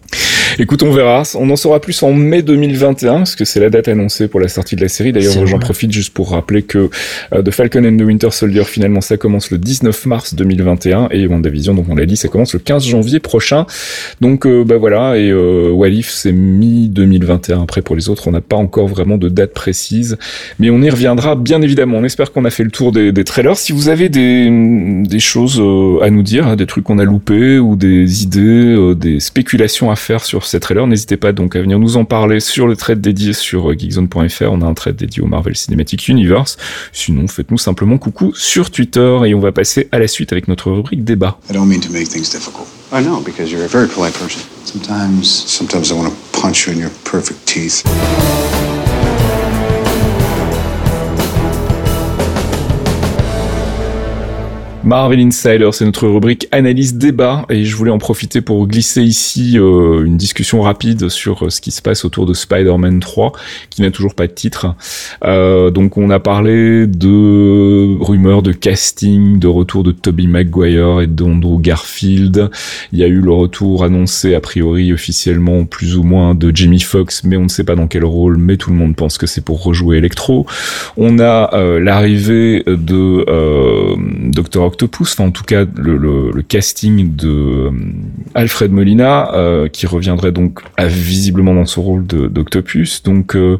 Écoute, on verra. On en saura plus en mai 2021, parce que c'est la date annoncée pour la sortie de la série. D'ailleurs, j'en profite juste pour rappeler que euh, The Falcon and the Winter Soldier, finalement, ça commence le 19 mars 2021, et WandaVision, donc on l'a dit, ça commence le 15 janvier prochain. Donc, euh, bah voilà, et euh, What If, c'est mi-2021. Après, pour les autres, on n'a pas encore vraiment de date précise, mais on y reviendra, bien évidemment. On espère qu'on a fait le tour des, des trailers. Si vous avez des, des choses euh, à nous dire, hein, des trucs qu'on a loupés, ou des idées, euh, des spéculations à faire sur ces trailers, n'hésitez pas donc à venir nous en parler sur le thread dédié sur euh, geekzone.fr. On a un thread dédié au Marvel Cinematic Universe. Sinon, faites-nous simplement coucou sur Twitter et on va passer à la suite avec notre rubrique débat. I don't mean to make things difficult. I know, because you're a very polite person. Sometimes, sometimes I want to punch you in your perfect teeth. Marvel Insider, c'est notre rubrique analyse débat et je voulais en profiter pour glisser ici euh, une discussion rapide sur euh, ce qui se passe autour de Spider-Man 3 qui n'a toujours pas de titre. Euh, donc on a parlé de rumeurs de casting, de retour de Tobey Maguire et d'Andrew Garfield. Il y a eu le retour annoncé a priori officiellement plus ou moins de Jamie Foxx mais on ne sait pas dans quel rôle mais tout le monde pense que c'est pour rejouer Electro. On a euh, l'arrivée de Dr. Octopus, en tout cas le, casting de euh, Alfred Molina, euh, qui reviendrait donc visiblement dans son rôle d'Octopus. Donc euh,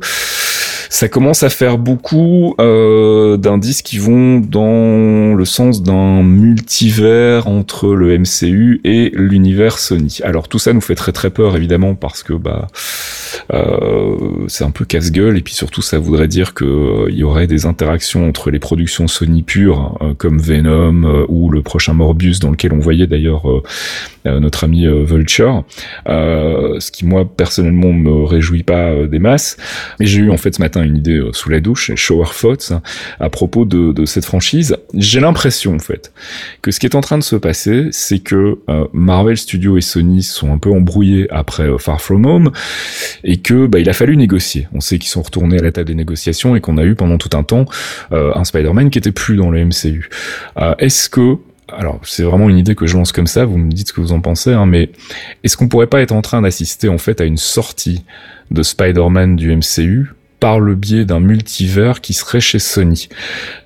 ça commence à faire beaucoup euh, d'indices qui vont dans le sens d'un multivers entre le MCU et l'univers Sony. Alors tout ça nous fait très très peur évidemment parce que bah euh, c'est un peu casse-gueule et puis surtout ça voudrait dire que euh, y aurait des interactions entre les productions Sony pures euh, comme Venom euh, ou le prochain Morbius dans lequel on voyait d'ailleurs notre ami euh, Vulture, euh, ce qui moi personnellement me réjouit pas euh, des masses. Mais j'ai eu en fait ce matin une idée euh, sous la douche, shower thoughts, à propos de, de cette franchise. J'ai l'impression en fait que ce qui est en train de se passer, c'est que euh, Marvel Studios et Sony sont un peu embrouillés après euh, Far From Home et que bah, il a fallu négocier. On sait qu'ils sont retournés à la table des négociations et qu'on a eu pendant tout un temps euh, un Spider-Man qui était plus dans le MCU. Euh, Est-ce que alors c'est vraiment une idée que je lance comme ça, vous me dites ce que vous en pensez, hein, mais est-ce qu'on pourrait pas être en train d'assister en fait à une sortie de Spider-Man du MCU par le biais d'un multivers qui serait chez Sony?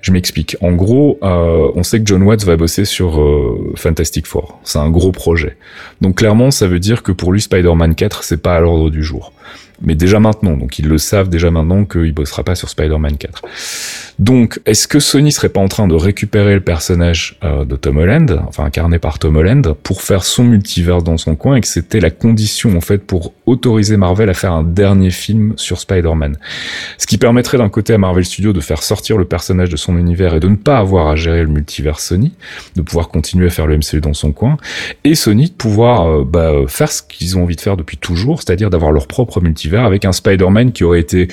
Je m'explique. En gros, euh, on sait que John Watts va bosser sur euh, Fantastic Four. C'est un gros projet. Donc clairement, ça veut dire que pour lui, Spider-Man 4, c'est pas à l'ordre du jour. Mais déjà maintenant, donc ils le savent déjà maintenant qu'il bossera pas sur Spider-Man 4. Donc, est-ce que Sony serait pas en train de récupérer le personnage euh, de Tom Holland, enfin incarné par Tom Holland, pour faire son multivers dans son coin et que c'était la condition en fait pour autoriser Marvel à faire un dernier film sur Spider-Man? Ce qui permettrait d'un côté à Marvel Studios de faire sortir le personnage de son univers et de ne pas avoir à gérer le multivers Sony, de pouvoir continuer à faire le MCU dans son coin, et Sony de pouvoir euh, bah, euh, faire ce qu'ils ont envie de faire depuis toujours, c'est-à-dire d'avoir leur propre multivers avec un Spider-Man qui aurait été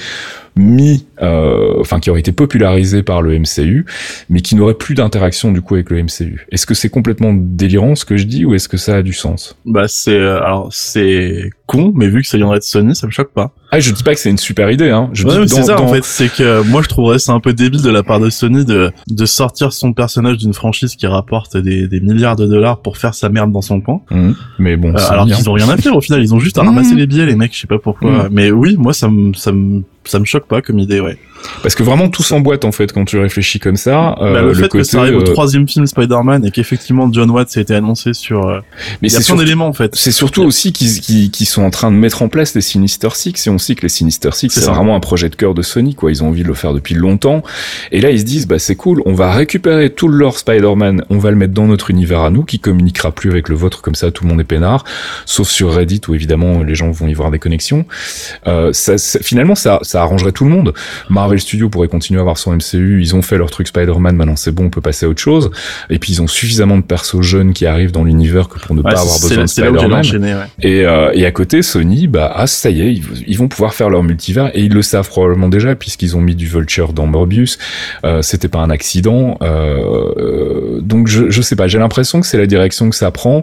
mis, euh, enfin qui aurait été popularisé par le MCU, mais qui n'aurait plus d'interaction du coup avec le MCU. Est-ce que c'est complètement délirant ce que je dis ou est-ce que ça a du sens? Bah c'est euh, alors c'est con, mais vu que ça viendrait de Sony, ça me choque pas. Ah, je dis pas que c'est une super idée, hein. Je Ouais, dis c'est dans- ça en fait, c'est que moi je trouverais ça un peu débile de la part de Sony de de sortir son personnage d'une franchise qui rapporte des, des milliards de dollars pour faire sa merde dans son coin. Mhm. Mais bon, Euh, c'est alors qu'ils ont rien à faire au final, ils ont juste à ramasser les billets les mecs, je sais pas pourquoi. Mhm. Mais oui, moi ça me ça me ça me choque pas comme idée, ouais. Parce que vraiment tout s'emboîte en fait quand tu réfléchis comme ça. Euh, Bah, le, fait que ça arrive au euh, troisième film Spider-Man et qu'effectivement John Watts a été annoncé sur. euh, mais c'est surtout, d'éléments en fait. c'est surtout aussi qu'ils qu'ils- qu'ils sont en train de mettre en place les Sinister Six et on sait que les Sinister Six C'est vraiment un projet de cœur de Sony quoi. Ils ont envie de le faire depuis longtemps et là ils se disent bah c'est cool, on va récupérer tout le lore Spider-Man, on va le mettre dans notre univers à nous qui communiquera plus avec le vôtre comme ça tout le monde est peinard, sauf sur Reddit où évidemment les gens vont y voir des connexions. Euh, ça, ça- finalement ça, ça arrangerait tout le monde. Marvel Studios pourrait continuer à avoir son MCU, ils ont fait leur truc Spider-Man, maintenant c'est bon, on peut passer à autre chose. Et puis ils ont suffisamment de persos jeunes qui arrivent dans l'univers que pour ne Ouais, pas avoir besoin de Spider-Man. enchaîner, ouais. Et, euh, et à côté, Sony, bah ah, ça y est, ils, ils vont pouvoir faire leur multivers et ils le savent probablement déjà puisqu'ils ont mis du Vulture dans Morbius. Euh, C'était pas un accident. Euh, donc je, je sais pas, j'ai l'impression que c'est la direction que ça prend.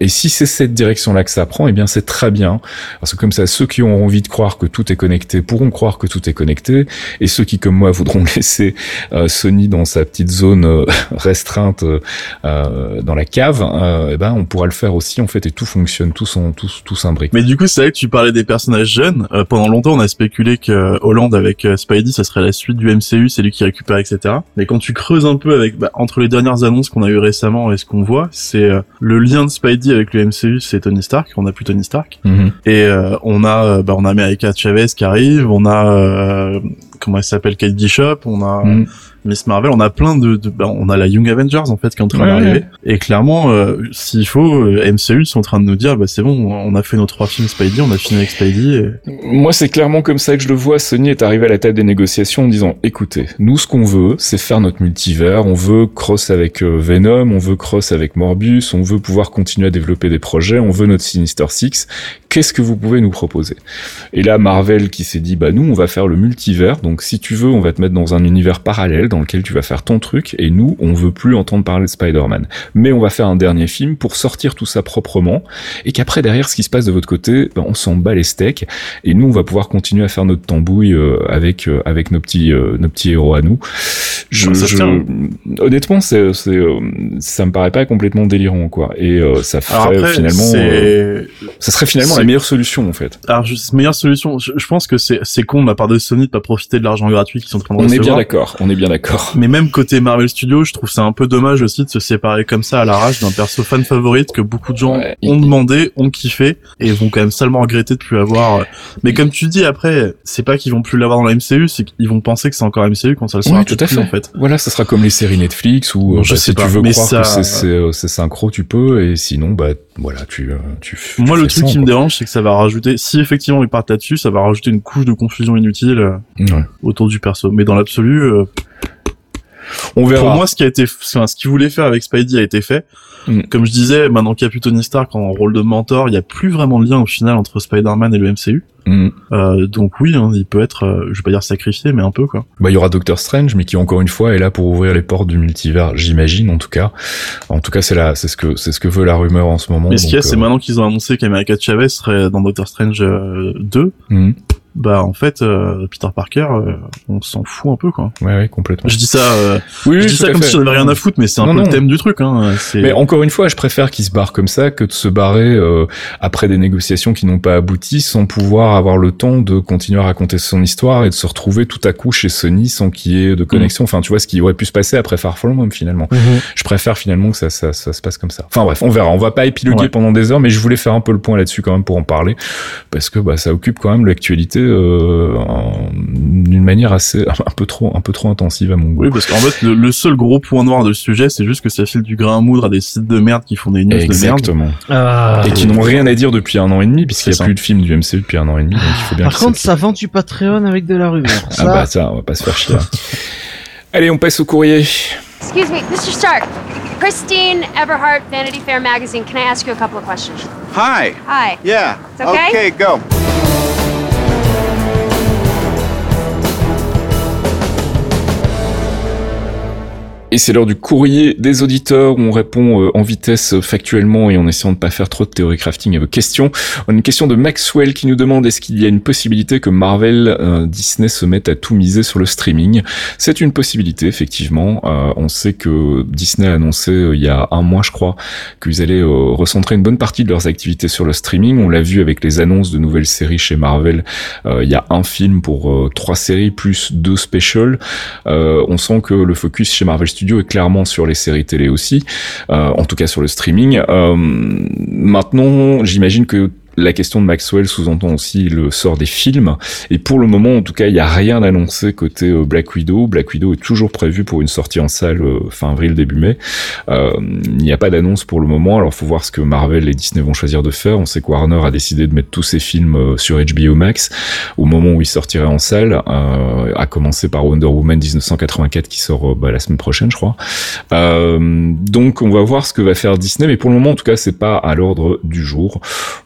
Et si c'est cette direction-là que ça prend, eh bien c'est très bien parce que comme ça, ceux qui ont envie de croire que tout est connecté pourront croire que tout est connecté et ceux qui comme moi voudront <laughs> laisser euh, Sony dans sa petite zone euh, restreinte euh, euh, dans la cave, euh, eh ben on pourra le faire aussi en fait et tout fonctionne, tout s'en- tout, tout s'imbrique. Mais du coup, c'est vrai que tu parlais des personnages jeunes. Euh, pendant longtemps, on a spéculé que euh, Holland avec Spidey, ça serait la suite du MCU, c'est lui qui récupère, etc. Mais quand tu creuses un peu avec bah, entre les dernières annonces qu'on a eues récemment et ce qu'on voit, c'est euh, le lien de Spidey avec le MCU, c'est Tony Stark. On a plus Tony Stark. Mhm. Et euh, on a, bah, on a America Chavez qui arrive. On a euh, comment elle s'appelle, Kate Bishop. On a Mhm. Miss Marvel, on a plein de, de bah, on a la Young Avengers en fait qui est en train Ouais, d'arriver. Et clairement, euh, s'il faut, euh, MCU sont en train de nous dire, bah c'est bon, on a fait nos trois films Spidey, on a fini avec Spidey. et- Moi, c'est clairement comme ça que je le vois. Sony est arrivé à la table des négociations en disant, écoutez, nous, ce qu'on veut, c'est faire notre multivers. On veut cross avec euh, Venom, on veut cross avec Morbius, on veut pouvoir continuer à développer des projets, on veut notre Sinister Six. Qu'est-ce que vous pouvez nous proposer? Et là, Marvel qui s'est dit, bah nous, on va faire le multivers. Donc, si tu veux, on va te mettre dans un univers parallèle dans lequel tu vas faire ton truc. Et nous, on veut plus entendre parler de Spider-Man. Mais on va faire un dernier film pour sortir tout ça proprement. Et qu'après, derrière, ce qui se passe de votre côté, ben, on s'en bat les steaks. Et nous, on va pouvoir continuer à faire notre tambouille euh, avec euh, avec nos petits euh, nos petits héros à nous. Je, ça honnêtement, c'est c'est ça me paraît pas complètement délirant quoi. Et euh, ça ferait après, finalement, euh, ça serait finalement c'est- la meilleure solution en fait. alors juste, meilleure solution. Je, je pense que c'est c'est con de la part de Sony de pas profiter de l'argent gratuit qu'ils sont en train de On est bien recevoir. d'accord, on est bien d'accord. Mais même côté Marvel Studios, je trouve ça un peu dommage aussi de se séparer comme ça à l'arrache d'un perso fan favorite que beaucoup de gens Ouais. ont demandé, ont kiffé et vont quand même salement regretter de plus avoir. Mais comme tu dis après, c'est pas qu'ils vont plus l'avoir dans la MCU, c'est qu'ils vont penser que c'est encore MCU quand ça le sera Ouais, tout à plus, fait. en fait. Voilà, ça sera comme les séries Netflix je bah, sais si pas, tu veux croire ça- que c'est- euh, c'est synchro, tu peux, et sinon, bah voilà, tu euh, tu. tu Moi, le truc sans, qui me dérange, c'est que ça va rajouter, si effectivement ils partent là-dessus, ça va rajouter une couche de confusion inutile euh, Ouais. autour du perso. Mais dans l'absolu, euh, On verra. pour moi, ce qui a été, enfin, ce qu'ils voulaient faire avec Spidey a été fait. Mm. Comme je disais, maintenant qu'il y a plus Tony Stark en rôle de mentor, il y a plus vraiment de lien au final entre Spider-Man et le MCU. Mm. Euh, donc oui, hein, il peut être, euh, je vais pas dire sacrifié, mais un peu quoi. Bah, il y aura Doctor Strange, mais qui encore une fois est là pour ouvrir les portes du multivers, j'imagine en tout cas. En tout cas, c'est là, c'est ce que c'est ce que veut la rumeur en ce moment. Mais ce qu'il y a, c'est euh, maintenant qu'ils ont annoncé qu'America Chavez serait dans Doctor Strange euh, 2. mm. Bah en fait, euh, Peter Parker, euh, on s'en fout un peu quoi. Ouais, ouais, complètement. Je dis ça, euh, Oui, je oui, dis ça comme fait. si on avait rien à foutre, mais c'est un Non, peu non. le thème du truc. Hein. Mais encore une fois, je préfère qu'ils se barrent comme ça que de se barrer euh, après des négociations qui n'ont pas abouti sans pouvoir avoir le temps de continuer à raconter son histoire et de se retrouver tout à coup chez Sony sans qu'il y ait de connexion. Enfin, tu vois, ce qui aurait pu se passer après Far From Home finalement. Je préfère finalement que ça, ça, ça se passe comme ça. Enfin bref, on verra. On va pas épiloguer Ouais. pendant des heures, mais je voulais faire un peu le point là-dessus quand même pour en parler parce que bah, ça occupe quand même l'actualité euh, d'une manière assez <laughs> un peu trop un peu trop intensive à mon goût. Oui, parce qu'en fait, le, le seul gros point noir de ce sujet, c'est juste que ça file du grain à moudre à des sites de merde qui font des news de merde. Exactement. Ah. Et qui n'ont rien à dire depuis un an et demi, puisqu'il n'y a ça. plus de films du MCU depuis un an et demi, donc il faut bien Par contre, ça vend du Patreon avec de la rumeur. Ah bah ça, on va pas se faire chier. hein. Allez, on passe au courrier. Excuse me, Mr. Stark. Christine Everhart, Vanity Fair magazine. Can I ask you a couple of questions? Hi. Hi. Yeah. It's okay? Okay, go. Et c'est l'heure du courrier des auditeurs où on répond euh, en vitesse euh, factuellement et en essayant de pas faire trop de théorie crafting à vos questions. On a une question de Maxwell qui nous demande est-ce qu'il y a une possibilité que Marvel, euh, Disney se mette à tout miser sur le streaming? C'est une possibilité effectivement. On sait que Disney a annoncé il y a un mois je crois qu'ils allaient recentrer une bonne partie de leurs activités sur le streaming. On l'a vu avec les annonces de nouvelles séries chez Marvel. Il y a un film pour trois séries plus deux specials. On sent que le focus chez Marvel Studios est clairement sur les séries télé aussi, euh, en tout cas sur le streaming. Euh, maintenant, j'imagine que la question de Maxwell sous-entend aussi le sort des films. Et pour le moment, en tout cas, il n'y a rien annoncé côté euh, Black Widow. Black Widow est toujours prévu pour une sortie en salle euh, fin avril, début mai. Euh, il n'y a pas d'annonce pour le moment. Alors, faut voir ce que Marvel et Disney vont choisir de faire. On sait que Warner a décidé de mettre tous ses films sur HBO Max au moment où ils sortiraient en salle, euh, à commencer par Wonder Woman 1984 qui sort bah, la semaine prochaine, je crois. Donc, on va voir ce que va faire Disney, mais pour le moment, en tout cas, c'est pas à l'ordre du jour.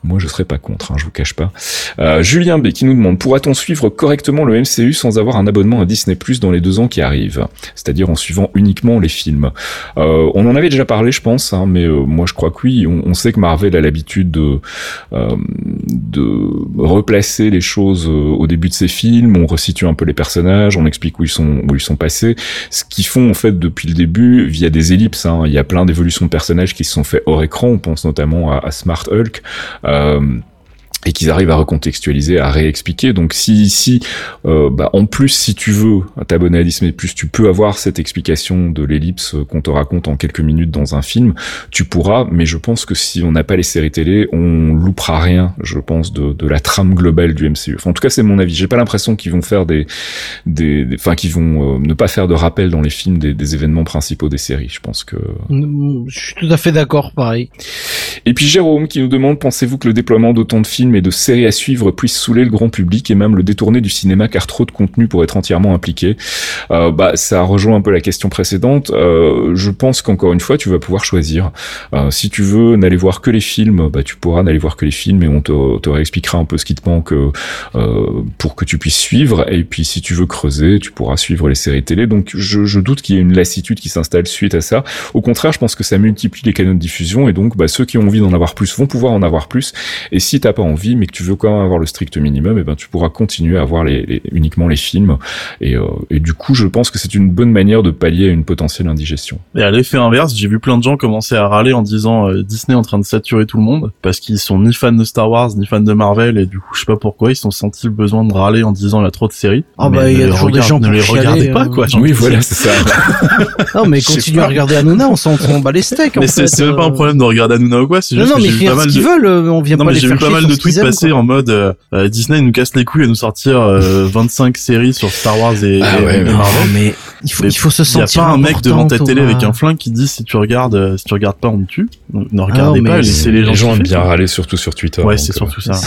Moi, je serais pas contre, hein, je vous cache pas. Euh, Julien B qui nous demande pourra-t-on suivre correctement le MCU sans avoir un abonnement à Disney Plus dans les deux ans qui arrivent, c'est-à-dire en suivant uniquement les films. Euh, on en avait déjà parlé, je pense, hein, mais euh, moi je crois que oui. On, sait que Marvel a l'habitude de replacer les choses au début de ses films. On resitue un peu les personnages, on explique où ils sont passés. Ce qu'ils font en fait depuis le début via des ellipses. Hein. Il y a plein d'évolutions de personnages qui se sont faits hors écran. On pense notamment à, Smart Hulk. Et qu'ils arrivent à recontextualiser, à réexpliquer. Donc si si euh, bah, en plus si tu veux t'abonner à Disney Plus, tu peux avoir cette explication de l'ellipse qu'on te raconte en quelques minutes dans un film, tu pourras. Mais je pense que si on n'a pas les séries télé, on loupera rien. Je pense de, de la trame globale du MCU. Enfin, en tout cas, c'est mon avis. J'ai pas l'impression qu'ils vont faire des des enfin qu'ils vont euh, ne pas faire de rappel dans les films des, des événements principaux des séries. Je pense que Je suis tout à fait d'accord, pareil. Et puis Jérôme qui nous demande, pensez-vous que le déploiement d'autant de films et de séries à suivre puisse saouler le grand public et même le détourner du cinéma car trop de contenu pour être entièrement impliqué? Euh, Bah ça rejoint un peu la question précédente. Euh, je pense qu'encore une fois, tu vas pouvoir choisir. Euh, si tu veux n'aller voir que les films, bah tu pourras n'aller voir que les films et on te, te réexpliquera un peu ce qui te manque euh, pour que tu puisses suivre. Et puis si tu veux creuser, tu pourras suivre les séries télé. Donc je, je doute qu'il y ait une lassitude qui s'installe suite à ça. Au contraire, je pense que ça multiplie les canaux de diffusion et donc bah, ceux qui ont envie d'en avoir plus vont pouvoir en avoir plus. Et si t'as pas envie, mais que tu veux quand même avoir le strict minimum, et ben tu pourras continuer à voir les, les- uniquement les films. Et, euh, et du coup, je pense que c'est une bonne manière de pallier à une potentielle indigestion. Et à l'effet inverse, j'ai vu plein de gens commencer à râler en disant euh, Disney est en train de saturer tout le monde parce qu'ils sont ni fans de Star Wars ni fans de Marvel et du coup je sais pas pourquoi ils se sont sentis le besoin de râler en disant il y a trop de séries. Ah Mais bah, il y a ne toujours des gens ne pour les chialer, regardez euh. pas quoi. j'ai Oui, voilà, c'est ça. Non, mais <laughs> continue à regarder Hanouna, on s'en bat les steaks. Mais c'est même pas un euh. problème de regarder Hanouna ou quoi, c'est Non, juste non, que mais j'ai vu pas mal de veulent, euh, on vient non pas mais les j'ai vu pas mal sur de tweets passer quoi. en mode euh, euh, Disney nous casse les couilles à nous sortir euh, <laughs> 25 séries sur Star Wars et, Ah et- ouais, et mais- Marvel. mais il faut, Mais il faut se Il y a sentir pas un mec devant ta télé avec un flingue qui dit si tu regardes si tu regardes pas on te tue. Donc, ne regardez mais pas, laissez les gens. Les gens aiment bien râler, surtout sur Twitter. Ouais, c'est surtout ça. <laughs>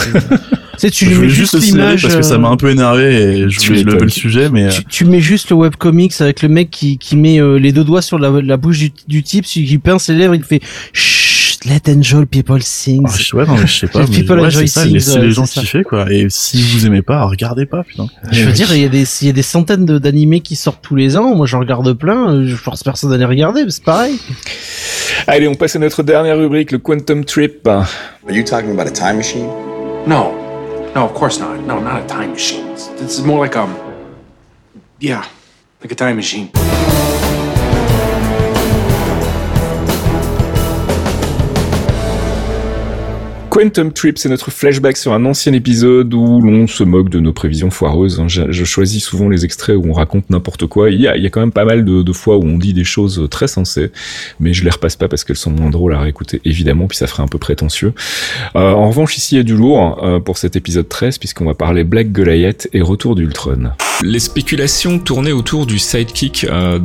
Tu sais, tu je mets juste l'image. parce que ça m'a un peu énervé et je voulais lever le sujet, mais Tu, tu mets juste le webcomics avec le mec qui, qui met euh, les deux doigts sur la, la bouche du, du type, qui pince les lèvres, il fait Chut, let enjoy people sing. ah, je- ouais, non, mais je sais pas, Les <laughs> mais people ouais, enjoy c'est ça, things, laissez les gens kiffer quoi. Et si vous aimez pas, regardez pas, putain. Je veux dire, il y a des, il y a des centaines de- d'animés qui sortent tous les ans. Moi, j'en regarde plein. Je force personne à les regarder, mais c'est pareil. Allez, on passe à notre dernière rubrique, le Quantum Trip. Are you talking about a time machine? No. No, of course not. No, not a time machine. It's- This is more like um. Yeah, like a time machine. Quantum Trip, c'est notre flashback sur un ancien épisode où l'on se moque de nos prévisions foireuses. hein. Je, choisis souvent les extraits où on raconte n'importe quoi. Il y a, quand même pas mal de, fois où on dit des choses très sensées, mais je les repasse pas parce qu'elles sont moins drôles à réécouter, évidemment, puis ça ferait un peu prétentieux. Euh, en revanche, ici, il y a du lourd euh, pour cet épisode 13, puisqu'on va parler Black Goliath et Retour d'Ultron. Les spéculations tournaient autour du sidekick, euh,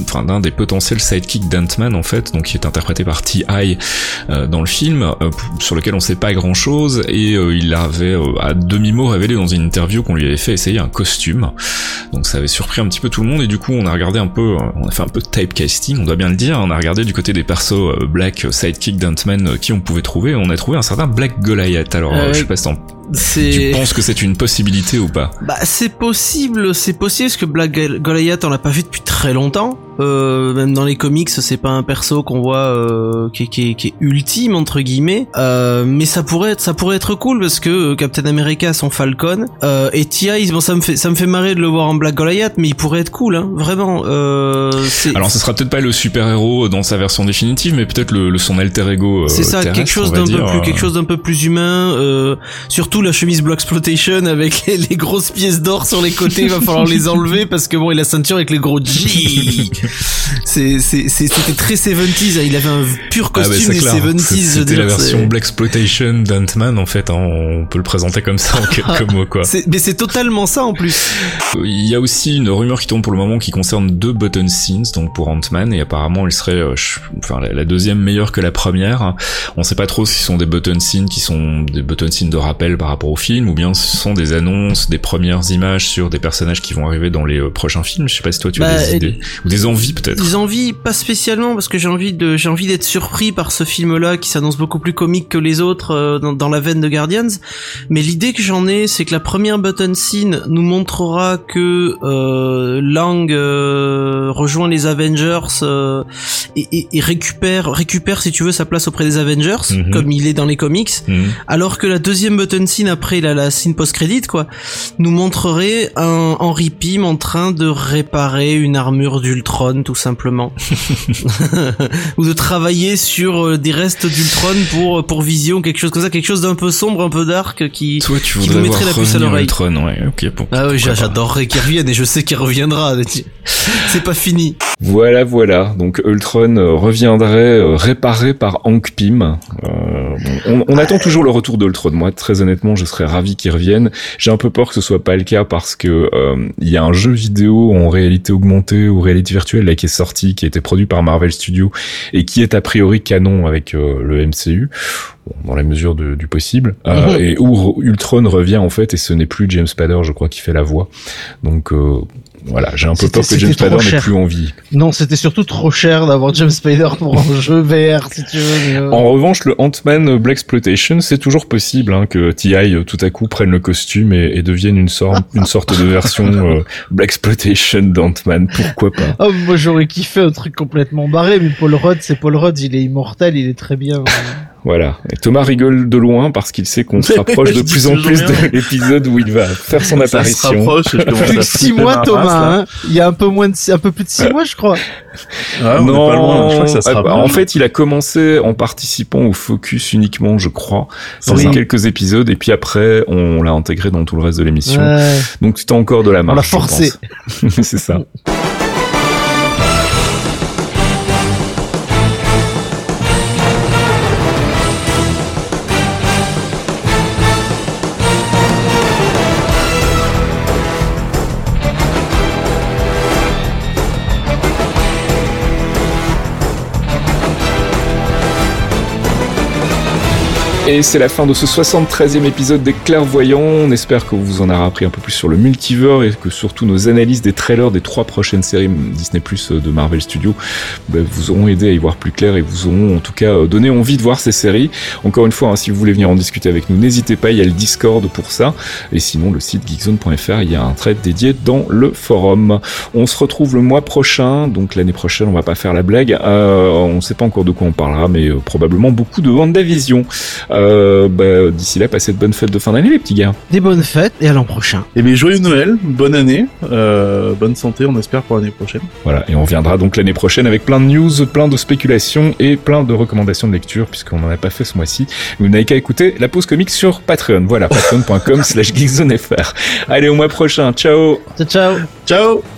enfin d'un des potentiels sidekicks d'Ant-Man en fait, donc qui est interprété par T.I. dans le film, sur lequel on sait pas grand chose, et euh, il avait euh, à demi-mot révélé dans une interview qu'on lui avait fait essayer un costume. Donc ça avait surpris un petit peu tout le monde, et du coup on a regardé un peu, euh, on a fait un peu de typecasting, on doit bien le dire, on a regardé du côté des persos euh, Black sidekick d'Ant-Man qui on pouvait trouver, on a trouvé un certain Black Goliath. Alors je sais pas si t'en- tu penses que c'est une possibilité ou pas? Bah c'est possible, c'est possible parce que Black Gol- Goliath on l'a pas vu depuis très longtemps. Euh, même dans les comics, c'est pas un perso qu'on voit euh, qui, est- qui, qui est ultime entre guillemets. Euh, mais ça pourrait être ça pourrait être cool parce que euh, Captain America a son Falcon euh, et T.I. bon ça me fait ça me fait marrer de le voir en Black Goliath, mais il pourrait être cool hein, vraiment. Euh, c'est Alors, ce sera peut-être pas le super-héros dans sa version définitive, mais peut-être le, le- son alter ego. euh, C'est ça, quelque chose d'un peu plus, quelque chose d'un peu plus humain. Euh, surtout la chemise Block Exploitation avec les, <laughs> les grosses pièces d'or sur les côtés, il va falloir les enlever parce que bon, il a la ceinture avec les gros G. C'était très 70s. Il avait un pur Ah bah, costume des clair. 70s. je veux C'était la version Black Exploitation d'Ant-Man, en fait, hein, on peut le présenter comme ça en <laughs> quelques mots, quoi. mais c'est totalement ça en plus. Il y a aussi une rumeur qui tourne pour le moment qui concerne deux button scenes, donc pour Ant-Man, et apparemment il serait, euh, enfin la, la deuxième meilleure que la première. On sait pas trop si ce sont des button scenes qui sont des button scenes de rappel par rapport au film, ou bien ce sont des annonces, des premières images sur des personnages qui vont arriver dans les euh, prochains films. Je sais pas si toi tu as Bah, des et- idées ou des envies peut-être. Des envies, pas spécialement, parce que j'ai envie de, j'ai envie d'être surpris par ce film-là qui s'annonce beaucoup plus comique que les autres euh, dans, dans la veine de Guardians. Mais l'idée que j'en ai, c'est que la première button scene nous montrera que euh, Lang euh, rejoint les Avengers euh, et, et- et récupère, récupère si tu veux sa place auprès des Avengers, Mhm. comme il est dans les comics. Mhm. Alors que la deuxième button scene après la, la scene post-crédit quoi, nous montrerait un Henry Pym en train de réparer une armure d'Ultron Ultron tout simplement, <laughs> <laughs> ou de travailler sur euh, des restes d'Ultron pour pour Vision, quelque chose comme ça, quelque chose d'un peu sombre, un peu dark qui Toi, tu qui nous mettrait la puce à l'oreille. Ultron, ouais, ok, bon. Ah oui, j'adorerais qu'il revienne et je sais qu'il reviendra. <laughs> C'est pas fini. Voilà, voilà. Donc Ultron euh, reviendrait euh, réparé par Hank Pym. Euh, on, on attend toujours le retour d'Ultron. Moi, très honnêtement, je serais ravi qu'il revienne. J'ai un peu peur que ce soit pas le cas parce que euh, il y a un jeu vidéo en réalité augmentée ou réalité virtuelle là qui est sorti, qui a été produit par Marvel Studios et qui est a priori canon avec euh, le MCU. dans la mesure de- du possible, euh, Mhm. et où Ultron revient en fait, et ce n'est plus James Spader, je crois, qui fait la voix. Donc euh, voilà, j'ai un peu peur que James Spader n'ait plus envie. Non, c'était surtout trop cher d'avoir James Spader pour un <laughs> jeu VR, si tu veux. mais, euh, En revanche, le Ant-Man Black Exploitation, c'est toujours possible hein, que TI euh, tout à coup prenne le costume et, et devienne une sorte, une sorte de version euh, <laughs> Black Exploitation d'Ant-Man. Pourquoi pas? Oh, moi j'aurais kiffé un truc complètement barré, mais Paul Rudd, c'est Paul Rudd, il est immortel, il est très bien. Voilà. Et Thomas rigole de loin parce qu'il sait qu'on se <laughs> rapproche de plus en plus de l'épisode où il va faire son Ça se apparition. rapproche je commence Plus six mois, ma Thomas, hein. Il y a un peu moins de, un peu plus de six mois, je crois. Ouais, on est pas loin, je crois que ça se ah, bah, rapproche. en fait, il a commencé en participant au Focus uniquement, je crois, dans Oui. quelques épisodes, et puis après, on l'a intégré dans tout le reste de l'émission. Ouais. Donc, tu as encore de la marge. l'a je forcé. <laughs> C'est ça. <laughs> Et c'est la fin de ce 73e épisode des Clairvoyants. On espère que vous en aurez appris un peu plus sur le multivers et que surtout nos analyses des trailers des trois prochaines séries Disney Plus de Marvel Studios bah, vous auront aidé à y voir plus clair et vous auront en tout cas euh, donné envie de voir ces séries. Encore une fois, hein, si vous voulez venir en discuter avec nous, n'hésitez pas, il y a le Discord pour ça. Et sinon, le site geekzone.fr, il y a un thread dédié dans le forum. On se retrouve le mois prochain, donc l'année prochaine, on va pas faire la blague. Euh, on sait pas encore de quoi on parlera, mais euh, probablement beaucoup de WandaVision. Euh, bah, D'ici là, passez de bonnes fêtes de fin d'année, les petits gars. Des bonnes fêtes et à l'an prochain. Eh bien, joyeux Noël, bonne année, euh, bonne santé, on espère pour l'année prochaine. Voilà, et on reviendra donc l'année prochaine avec plein de news, plein de spéculations et plein de recommandations de lecture, puisqu'on n'en a pas fait ce mois-ci. Vous n'avez qu'à écouter la pause comique sur Patreon. Voilà, patreon.com slash geekzonefr. Allez, au mois prochain. Ciao Ciao, ciao. Ciao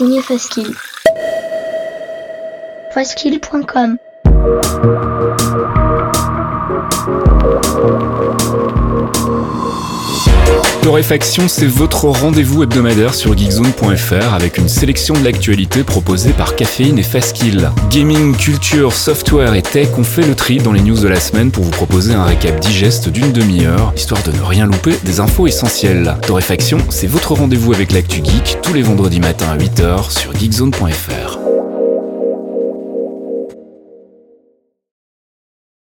signé Faskill. Faskill.com Torréfaction, c'est votre rendez-vous hebdomadaire sur geekzone.fr avec une sélection de l'actualité proposée par Caféine et Fastkill. Gaming, culture, software et tech, on fait le tri dans les news de la semaine pour vous proposer un récap digeste d'une demi-heure, histoire de ne rien louper des infos essentielles. Torréfaction, c'est votre rendez-vous avec l'actu geek tous les vendredis matins à 8h sur geekzone.fr.